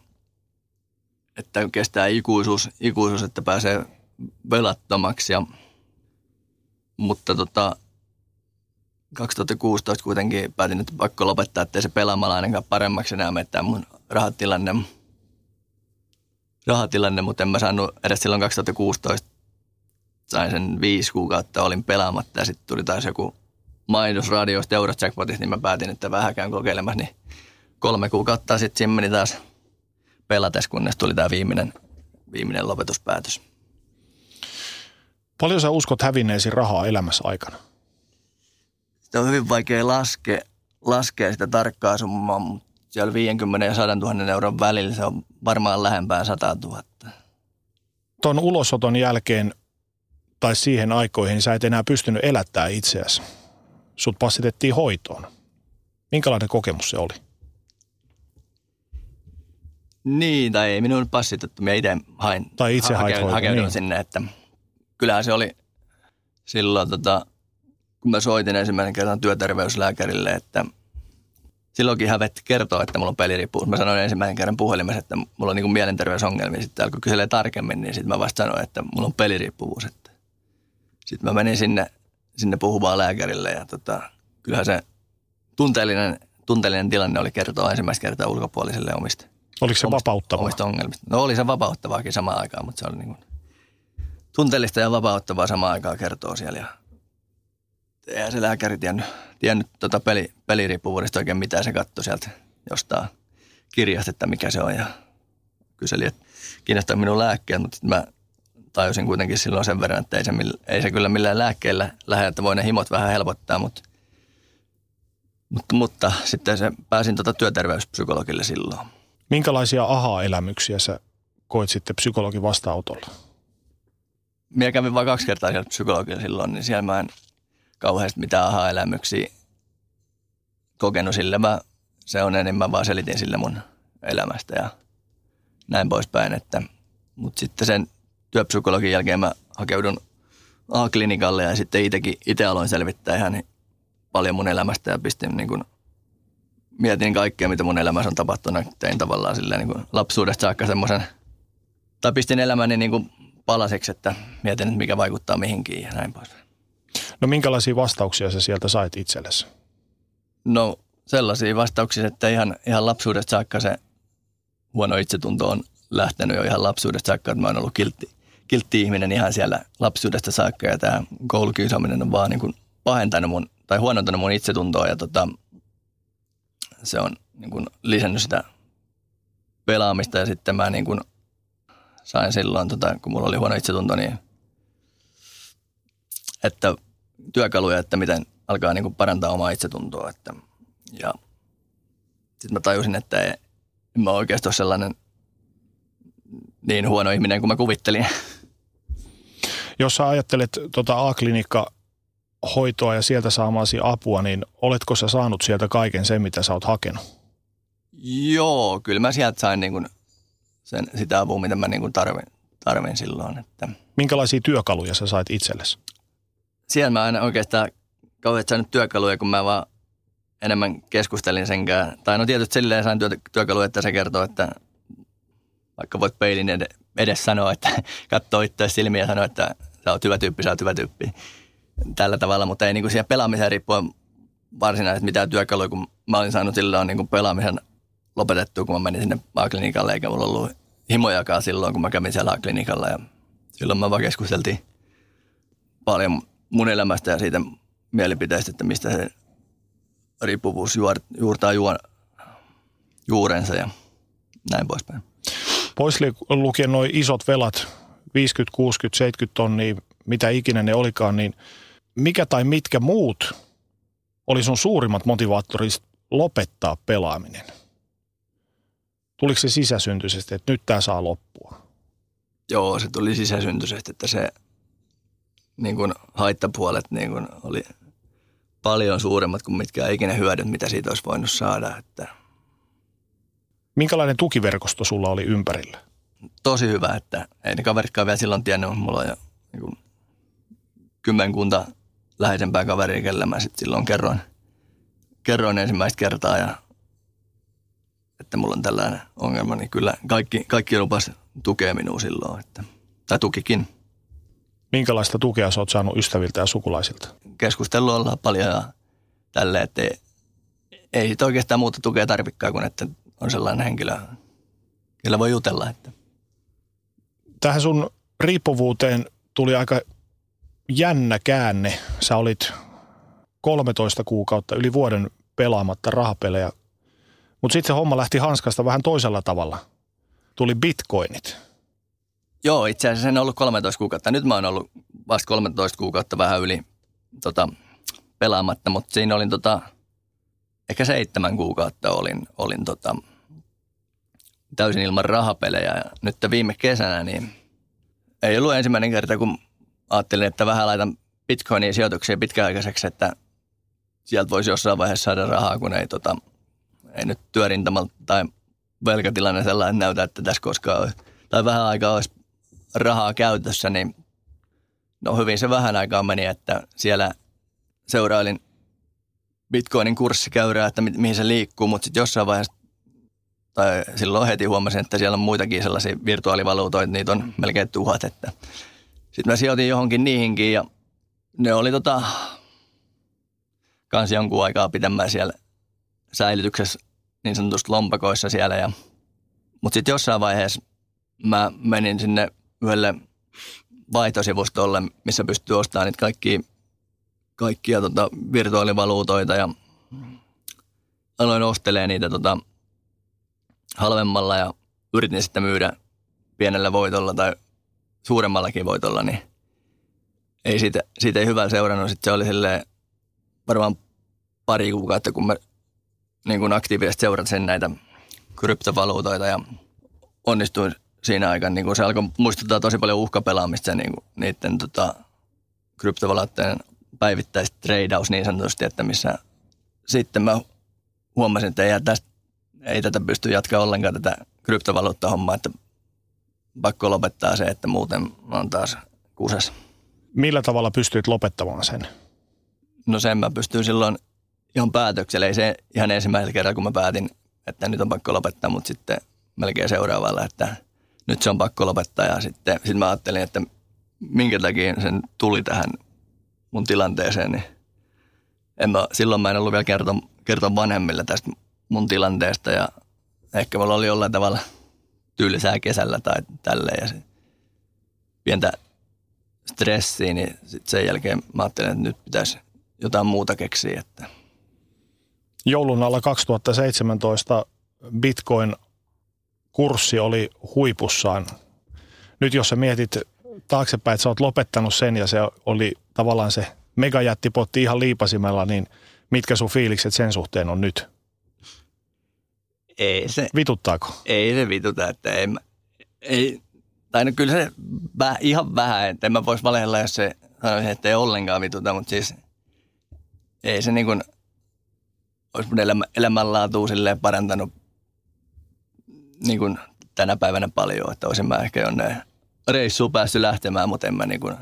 että kestää ikuisuus, ikuisuus että pääsee velattomaksi. Ja, mutta tota, 2016 kuitenkin päätin, että pakko lopettaa, ettei se pelaamalla ainakaan paremmaksi enää mettää mun rahatilanne. rahatilanne, mutta en mä saanut edes silloin 2016 sain sen viisi kuukautta, olin pelaamatta ja sitten tuli taas joku mainos radiosta Eurojackpotista, niin mä päätin, että vähän käyn kokeilemassa, niin kolme kuukautta sitten siinä meni taas pelates, kunnes tuli tämä viimeinen, viimeinen lopetuspäätös. Paljon sä uskot hävinneesi rahaa elämässä aikana? Sitä on hyvin vaikea laskea, laskea sitä tarkkaa summaa, mutta siellä 50 ja 100 000 euron välillä se on varmaan lähempää 100 000. Ton ulosoton jälkeen tai siihen aikoihin sä et enää pystynyt elättää itseäsi. Sut passitettiin hoitoon. Minkälainen kokemus se oli? Niin, tai ei minun passitettu, minä itse hain. Tai itse hait hakeudun, niin. sinne, että kyllähän se oli silloin, tota, kun mä soitin ensimmäisen kerran työterveyslääkärille, että silloinkin hävetti kertoa, että mulla on peliriippuvuus. Mä sanoin ensimmäisen kerran puhelimessa, että mulla on niin mielenterveysongelmia. Sitten alkoi kyselee tarkemmin, niin sitten mä vasta sanoin, että mulla on peliriippuvuus. Sitten mä menin sinne, sinne puhuvaan lääkärille ja tota, kyllähän se tunteellinen, tunteellinen tilanne oli kertoa ensimmäistä kertaa ulkopuoliselle omista Oliko se omista- vapauttavaa? Omista ongelmista. No oli se vapauttavaakin samaan aikaan, mutta se oli niin kuin tunteellista ja vapauttavaa samaan aikaan kertoo siellä. Ja eihän se lääkäri tiennyt, tiennyt tota peli, peliriippuvuudesta oikein mitään. Se katsoi sieltä jostain kirjasta, että mikä se on ja kyseli, että kiinnostaa minun lääkkeet, mutta sitten mä tajusin kuitenkin silloin sen verran, että ei se, ei se kyllä millään lääkkeellä lähde, että voi ne himot vähän helpottaa, mutta, mutta, mutta sitten se, pääsin tota työterveyspsykologille silloin. Minkälaisia aha-elämyksiä sä koit sitten psykologin vastaanotolla? minä kävin vain kaksi kertaa siellä psykologilla silloin, niin siellä mä en kauheasti mitään aha-elämyksiä kokenut sillä. Mä, se on enemmän vaan selitin sille mun elämästä ja näin poispäin. Että, mutta sitten sen työpsykologin jälkeen mä hakeudun A-klinikalle ja sitten itsekin, itse aloin selvittää ihan paljon mun elämästä ja pistin niin kuin, mietin kaikkea, mitä mun elämässä on tapahtunut. Tein tavallaan silleen niin kuin lapsuudesta saakka semmoisen, tai pistin elämäni niin kuin palaseksi, että mietin, että mikä vaikuttaa mihinkin ja näin pois. No minkälaisia vastauksia sä sieltä sait itsellesi? No sellaisia vastauksia, että ihan, ihan lapsuudesta saakka se huono itsetunto on lähtenyt jo ihan lapsuudesta saakka, että mä oon ollut kiltti, kiltti ihminen ihan siellä lapsuudesta saakka ja tämä koulukiusaaminen on vaan niin kuin pahentanut mun, tai huonontanut mun itsetuntoa ja tota, se on niin kuin lisännyt sitä pelaamista ja sitten mä niin kuin sain silloin, tota, kun mulla oli huono itsetunto, niin että työkaluja, että miten alkaa niin kuin parantaa omaa itsetuntoa. Että, ja sitten mä tajusin, että en mä oikeasti ole sellainen niin huono ihminen kuin mä kuvittelin. Jos sä ajattelet tota A-klinikka hoitoa ja sieltä saamaasi apua, niin oletko sä saanut sieltä kaiken sen, mitä sä oot hakenut? Joo, kyllä mä sieltä sain niin kuin sen, sitä apua, mitä mä niin kuin tarvin, tarvin silloin. Että. Minkälaisia työkaluja sä sait itsellesi? Siellä mä aina oikeastaan kauheasti saanut työkaluja, kun mä vaan enemmän keskustelin senkään. Tai no tietysti silleen sain työkaluja, että se kertoo, että vaikka voit peilin edes sanoa, että katsoo itse silmiä ja sanoa, että sä oot hyvä tyyppi, sä oot hyvä tyyppi. Tällä tavalla, mutta ei niin kuin siihen pelaamiseen riippua varsinaisesti mitään työkaluja, kun mä olin saanut silloin niin kuin pelaamisen lopetettua, kun mä menin sinne A-klinikalle, eikä mulla ollut himojakaan silloin, kun mä kävin siellä A-klinikalla. Ja silloin mä vaan keskusteltiin paljon mun elämästä ja siitä mielipiteistä, että mistä se riippuvuus juurtaa juon, juurensa ja näin poispäin. Pois lukien noin isot velat, 50, 60, 70 tonnia, mitä ikinä ne olikaan, niin mikä tai mitkä muut oli sun suurimmat motivaattorit lopettaa pelaaminen? Tuliko se sisäsyntyisesti, että nyt tämä saa loppua? Joo, se tuli sisäsyntyisesti, että se niin kuin haittapuolet niin kuin oli paljon suuremmat kuin mitkä ikinä hyödyt, mitä siitä olisi voinut saada. Että Minkälainen tukiverkosto sulla oli ympärillä? Tosi hyvä, että ei ne kaveritkaan vielä silloin tiennyt, mutta mulla on jo niin kuin kymmenkunta läheisempää kaveria, kelle mä sitten silloin kerroin, kerroin ensimmäistä kertaa ja että mulla on tällainen ongelma, niin kyllä kaikki, kaikki lupas tukea minua silloin, että, tai tukikin. Minkälaista tukea sä oot saanut ystäviltä ja sukulaisilta? Keskustelua ollaan paljon ja tälle, että ei, ei sit oikeastaan muuta tukea tarvikaan kuin, että on sellainen henkilö, jolla voi jutella. Että. Tähän sun riippuvuuteen tuli aika jännä käänne. Sä olit 13 kuukautta, yli vuoden pelaamatta rahapelejä mutta sitten se homma lähti hanskasta vähän toisella tavalla. Tuli bitcoinit. Joo, itse asiassa en ollut 13 kuukautta. Nyt mä oon ollut vasta 13 kuukautta vähän yli tota, pelaamatta, mutta siinä olin tota, ehkä seitsemän kuukautta olin, olin tota, täysin ilman rahapelejä. Ja nyt viime kesänä niin ei ollut ensimmäinen kerta, kun ajattelin, että vähän laitan bitcoinin sijoituksia pitkäaikaiseksi, että sieltä voisi jossain vaiheessa saada rahaa, kun ei tota, ei nyt työrintamalla tai velkatilanne sellainen näytä, että tässä koskaan olisi, tai vähän aikaa olisi rahaa käytössä, niin no hyvin se vähän aikaa meni, että siellä seurailin Bitcoinin kurssikäyrää, että mi- mihin se liikkuu, mutta sitten jossain vaiheessa, tai silloin heti huomasin, että siellä on muitakin sellaisia virtuaalivaluutoita, niitä on melkein tuhat, että sitten mä sijoitin johonkin niihinkin ja ne oli tota, kans jonkun aikaa pitemmään siellä säilytyksessä niin sanotusti lompakoissa siellä. Ja, mutta sitten jossain vaiheessa mä menin sinne yhdelle vaihtosivustolle, missä pystyy ostamaan niitä kaikkia, kaikkia tota, virtuaalivaluutoita ja aloin ostelemaan niitä tota, halvemmalla ja yritin sitten myydä pienellä voitolla tai suuremmallakin voitolla, niin ei siitä, siitä ei hyvää seurannut. Sitten se oli silleen varmaan pari kuukautta, kun mä niin kuin aktiivisesti seurasin näitä kryptovaluutoita ja onnistuin siinä aikana. Niin kuin se alkoi muistuttaa tosi paljon uhkapelaamista niin kuin niiden tota, päivittäistä treidaus niin sanotusti, että missä sitten mä huomasin, että ei, tästä, ei tätä pysty jatkaa ollenkaan tätä kryptovaluutta-hommaa, että pakko lopettaa se, että muuten on taas kusessa. Millä tavalla pystyit lopettamaan sen? No sen mä pystyin silloin ihan päätöksellä. Ei se ihan ensimmäisellä kerralla, kun mä päätin, että nyt on pakko lopettaa, mutta sitten melkein seuraavalla, että nyt se on pakko lopettaa. Ja sitten, sitten mä ajattelin, että minkä takia sen tuli tähän mun tilanteeseen, niin en mä, silloin mä en ollut vielä kertoa, kertoa vanhemmille tästä mun tilanteesta ja ehkä mulla oli jollain tavalla tyylisää kesällä tai tälleen ja se, pientä stressiä, niin sitten sen jälkeen mä ajattelin, että nyt pitäisi jotain muuta keksiä, että – joulun alla 2017 Bitcoin-kurssi oli huipussaan. Nyt jos sä mietit taaksepäin, että sä oot lopettanut sen ja se oli tavallaan se megajättipotti ihan liipasimella, niin mitkä sun fiilikset sen suhteen on nyt? Ei se, Vituttaako? ei se vituta, että ei, ei tai no kyllä se väh, ihan vähän, että en mä vois valehella, jos se sanoisi, että ei ollenkaan vituta, mutta siis ei se niin kuin, olisi mun elämä, elämänlaatua silleen parantanut niin kuin tänä päivänä paljon, että olisin mä ehkä jonne reissuun päässyt lähtemään, mutta en mä niin kuin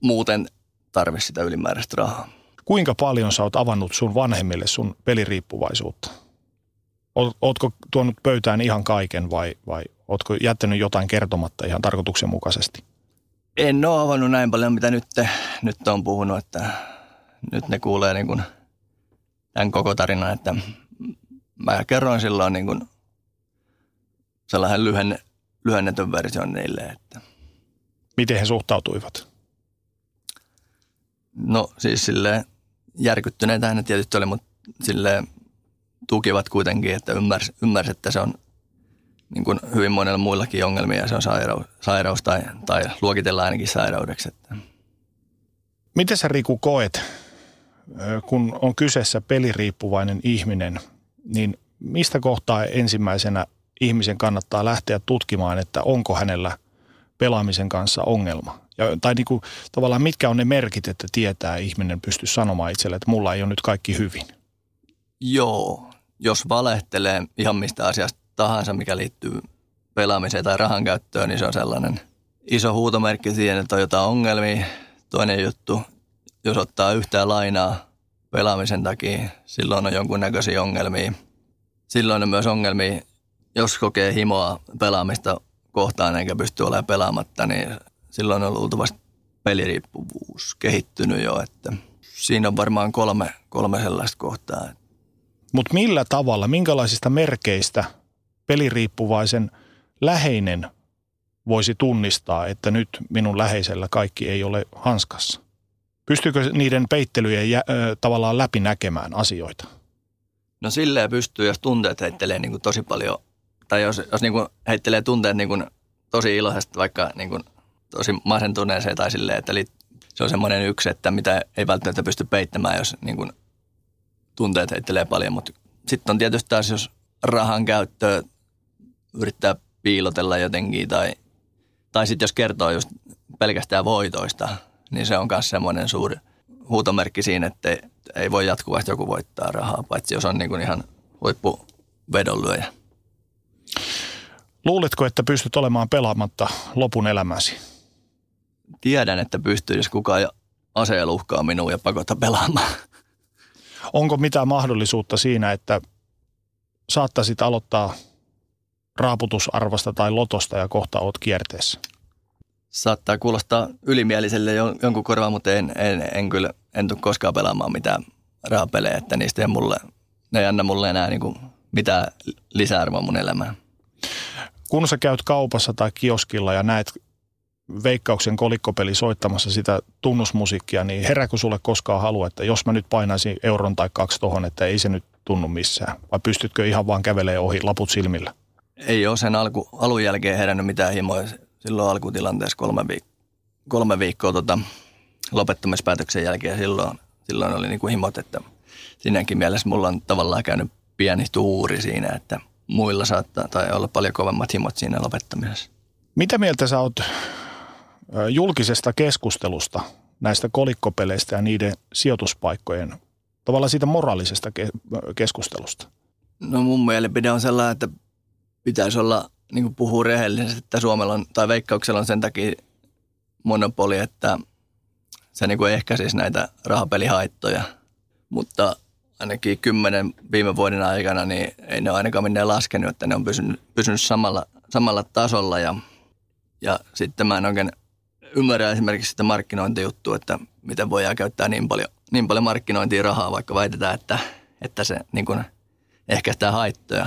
muuten tarvi sitä ylimääräistä rahaa. Kuinka paljon sä oot avannut sun vanhemmille sun peliriippuvaisuutta? Oot- Ootko tuonut pöytään ihan kaiken vai, vai ootko jättänyt jotain kertomatta ihan tarkoituksenmukaisesti? En ole avannut näin paljon, mitä nyt, nyt on puhunut, että nyt ne kuulee niin kuin tämän koko tarinan, että mä kerroin silloin niin kuin sellainen lyhenne, lyhennetyn version niille, että Miten he suhtautuivat? no siis sille järkyttyneitä ne tietysti oli, mutta sille tukivat kuitenkin, että ymmärs, ymmärs että se on niin kuin hyvin monella muillakin ongelmia ja se on sairaus, sairaus tai, tai luokitellaan ainakin sairaudeksi. Että. Miten sä Riku koet, kun on kyseessä peliriippuvainen ihminen, niin mistä kohtaa ensimmäisenä ihmisen kannattaa lähteä tutkimaan, että onko hänellä pelaamisen kanssa ongelma? Ja, tai niin kuin, tavallaan mitkä on ne merkit, että tietää ihminen pystyy sanomaan itselle, että mulla ei ole nyt kaikki hyvin. Joo, jos valehtelee ihan mistä asiasta tahansa, mikä liittyy pelaamiseen tai rahan käyttöön, niin se on sellainen iso huutomerkki siihen, että on jotain ongelmia. Toinen juttu, jos ottaa yhtään lainaa pelaamisen takia, silloin on jonkunnäköisiä ongelmia. Silloin on myös ongelmia, jos kokee himoa pelaamista kohtaan eikä pysty olemaan pelaamatta, niin silloin on luultavasti peliriippuvuus kehittynyt jo, että siinä on varmaan kolme, kolme sellaista kohtaa. Mutta millä tavalla, minkälaisista merkeistä peliriippuvaisen läheinen voisi tunnistaa, että nyt minun läheisellä kaikki ei ole hanskassa? Pystyykö niiden peittelyjen jä, ö, tavallaan läpi näkemään asioita? No silleen pystyy, jos tunteet heittelee niin kuin tosi paljon, tai jos, jos niin kuin heittelee tunteet niin kuin tosi iloisesti, vaikka niin kuin tosi masentuneeseen tai silleen, että se on semmoinen yksi, että mitä ei välttämättä pysty peittämään, jos niin kuin tunteet heittelee paljon. Mutta sitten on tietysti taas, jos rahan käyttöä yrittää piilotella jotenkin, tai, tai sitten jos kertoo just pelkästään voitoista, niin se on myös semmoinen suuri huutomerkki siinä, että ei, ei voi jatkuvasti joku voittaa rahaa, paitsi jos on niin kuin ihan huippuvedonlyöjä. Luuletko, että pystyt olemaan pelaamatta lopun elämäsi? Tiedän, että pystyy, jos kukaan aseella uhkaa minua ja pakottaa pelaamaan. Onko mitään mahdollisuutta siinä, että saattaisit aloittaa raaputusarvasta tai lotosta ja kohta oot kierteessä? Saattaa kuulostaa ylimieliselle jon- jonkun korvaan, mutta en, en, en kyllä, en tule koskaan pelaamaan mitään rahapelejä, että niistä ei mulle, ne ei anna mulle enää niin kuin mitään lisäarvoa mun elämään. Kun sä käyt kaupassa tai kioskilla ja näet veikkauksen kolikkopeli soittamassa sitä tunnusmusiikkia, niin herääkö sulle koskaan halu, että jos mä nyt painaisin euron tai kaksi tohon, että ei se nyt tunnu missään? Vai pystytkö ihan vaan kävelee ohi laput silmillä? Ei ole sen alku, alun jälkeen herännyt mitään himoja. Silloin alkutilanteessa kolme, viik- kolme viikkoa tota, lopettamispäätöksen jälkeen silloin, silloin oli niin kuin himot, että siinäkin mielessä mulla on tavallaan käynyt pieni tuuri siinä, että muilla saattaa tai olla paljon kovemmat himot siinä lopettamisessa. Mitä mieltä sä oot julkisesta keskustelusta näistä kolikkopeleistä ja niiden sijoituspaikkojen, tavallaan siitä moraalisesta ke- keskustelusta? No mun mielipide on sellainen, että pitäisi olla, niin kuin puhuu rehellisesti, että Suomella on, tai Veikkauksella on sen takia monopoli, että se niin ehkäisisi näitä rahapelihaittoja. Mutta ainakin kymmenen viime vuoden aikana, niin ei ne ole ainakaan minne laskenut, että ne on pysynyt, pysynyt samalla, samalla tasolla. Ja, ja sitten mä en oikein ymmärrä esimerkiksi sitä markkinointijuttua, että miten voidaan käyttää niin paljon, niin paljon markkinointia rahaa, vaikka väitetään, että, että se niin kuin ehkäistää haittoja.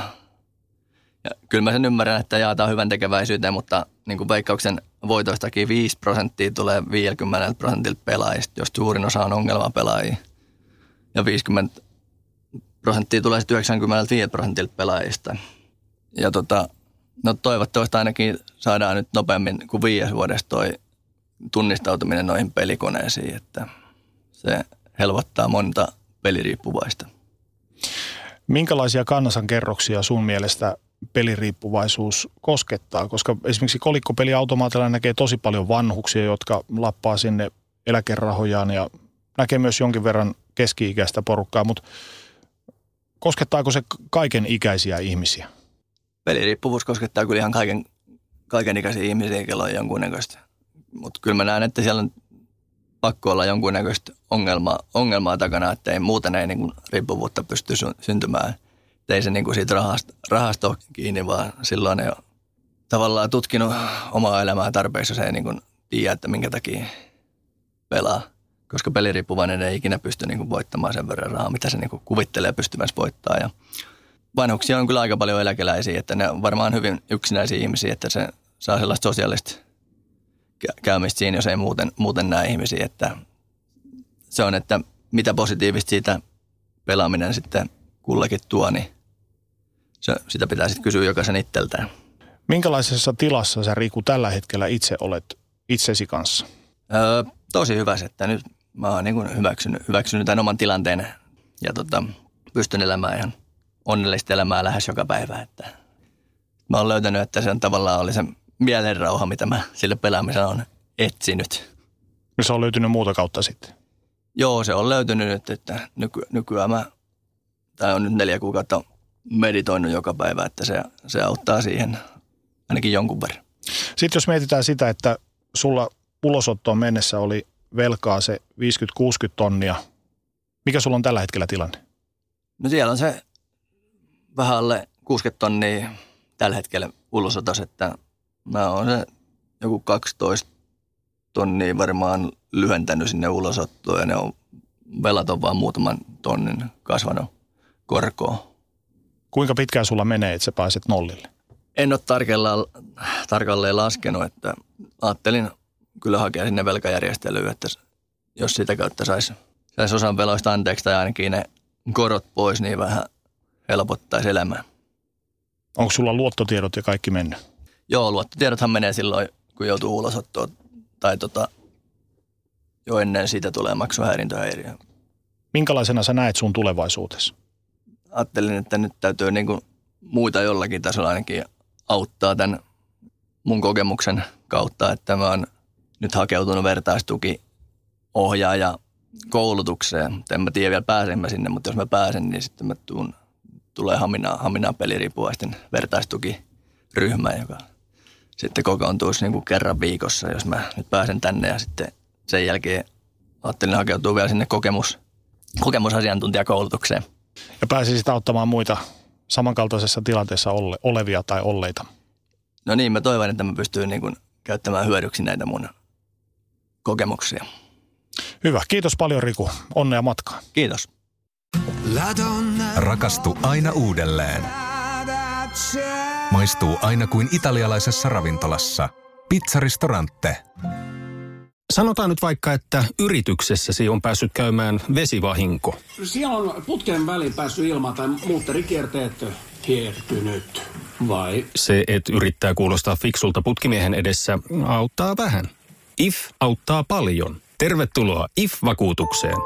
Ja kyllä mä sen ymmärrän, että jaetaan hyvän tekeväisyyteen, mutta niin kuin veikkauksen voitoistakin 5 prosenttia tulee 50 prosentilta pelaajista, jos suurin osa on ongelmapelaajia. Ja 50 prosenttia tulee sitten 95 prosentilta pelaajista. Ja tota, no toivottavasti ainakin saadaan nyt nopeammin kuin viides vuodesta toi tunnistautuminen noihin pelikoneisiin, että se helpottaa monta peliriippuvaista. Minkälaisia kerroksia sun mielestä peliriippuvaisuus koskettaa? Koska esimerkiksi kolikkopeliautomaatilla näkee tosi paljon vanhuksia, jotka lappaa sinne eläkerahojaan ja näkee myös jonkin verran keski-ikäistä porukkaa, mutta koskettaako se kaiken ikäisiä ihmisiä? Peliriippuvuus koskettaa kyllä ihan kaiken, kaiken ikäisiä ihmisiä, joilla on jonkunnäköistä. Mutta kyllä mä näen, että siellä on pakko olla jonkunnäköistä ongelmaa, ongelmaa takana, että ei muuten ei niin riippuvuutta pysty syntymään. Että ei se niin kuin siitä rahasta, rahasta ole kiinni, vaan silloin ei ole tavallaan tutkinut omaa elämää tarpeeksi, jos ei niin kuin tiedä, että minkä takia pelaa. Koska peliriippuvainen ei ikinä pysty niin kuin voittamaan sen verran rahaa, mitä se niin kuin kuvittelee pystyvänsä voittaa. Ja vanhuksia on kyllä aika paljon eläkeläisiä, että ne on varmaan hyvin yksinäisiä ihmisiä, että se saa sellaista sosiaalista käymistä siinä, jos ei muuten, muuten näe ihmisiä. Että se on, että mitä positiivista siitä pelaaminen sitten kullakin tuo, niin se, sitä pitää sitten kysyä jokaisen itseltään. Minkälaisessa tilassa sä Riku tällä hetkellä itse olet itsesi kanssa? Öö, tosi hyvä, että nyt mä oon niin hyväksynyt, hyväksynyt tämän oman tilanteen ja tota, pystyn elämään ihan onnellista elämää lähes joka päivä. Että mä oon löytänyt, että se on tavallaan oli se mielenrauha, mitä mä sille pelaamisella on etsinyt. Ja se on löytynyt muuta kautta sitten? Joo, se on löytynyt nyt, että nyky, nykyään mä, tai on nyt neljä kuukautta meditoinut joka päivä, että se, se auttaa siihen ainakin jonkun verran. Sitten jos mietitään sitä, että sulla ulosottoon mennessä oli velkaa se 50-60 tonnia. Mikä sulla on tällä hetkellä tilanne? No siellä on se vähän alle 60 tonnia tällä hetkellä ulosotos, että mä oon se joku 12 tonnia varmaan lyhentänyt sinne ulosottoon ja ne on, velat on vaan muutaman tonnin kasvanut korkoon. Kuinka pitkään sulla menee, että sä pääset nollille? En ole tarkalleen, tarkalleen laskenut, että ajattelin kyllä hakea sinne velkajärjestelyyn, että jos sitä kautta saisi sais osan veloista anteeksi tai ainakin ne korot pois, niin vähän helpottaisi elämää. Onko sulla luottotiedot ja kaikki mennyt? Joo, luottotiedothan menee silloin, kun joutuu ulosottoon tai tota, jo ennen siitä tulee maksuhäirintöhäiriö. Minkälaisena sä näet sun tulevaisuudessa? Ajattelin, että nyt täytyy niin kuin muita jollakin tasolla ainakin auttaa tämän mun kokemuksen kautta, että mä oon nyt hakeutunut vertaistuki ohjaaja koulutukseen. En mä tiedä vielä pääsen mä sinne, mutta jos mä pääsen, niin sitten mä tuun, tulee Haminaan, Haminaan peliriippuvaisten vertaistukiryhmä, joka sitten kokoontuisi niin kuin kerran viikossa, jos mä nyt pääsen tänne ja sitten sen jälkeen ajattelin hakeutua vielä sinne kokemus, kokemusasiantuntijakoulutukseen. Ja pääsisit auttamaan muita samankaltaisessa tilanteessa ole, olevia tai olleita? No niin, mä toivon, että mä pystyn niin kuin käyttämään hyödyksi näitä mun kokemuksia. Hyvä. Kiitos paljon Riku. Onnea matkaan. Kiitos. Rakastu aina uudelleen. Maistuu aina kuin italialaisessa ravintolassa. Pizzaristorante. Sanotaan nyt vaikka, että yrityksessäsi on päässyt käymään vesivahinko. Siellä on putken väliin päässyt ilma tai muutterikierteet hiertynyt. Vai? Se, että yrittää kuulostaa fiksulta putkimiehen edessä, auttaa vähän. IF auttaa paljon. Tervetuloa IF-vakuutukseen.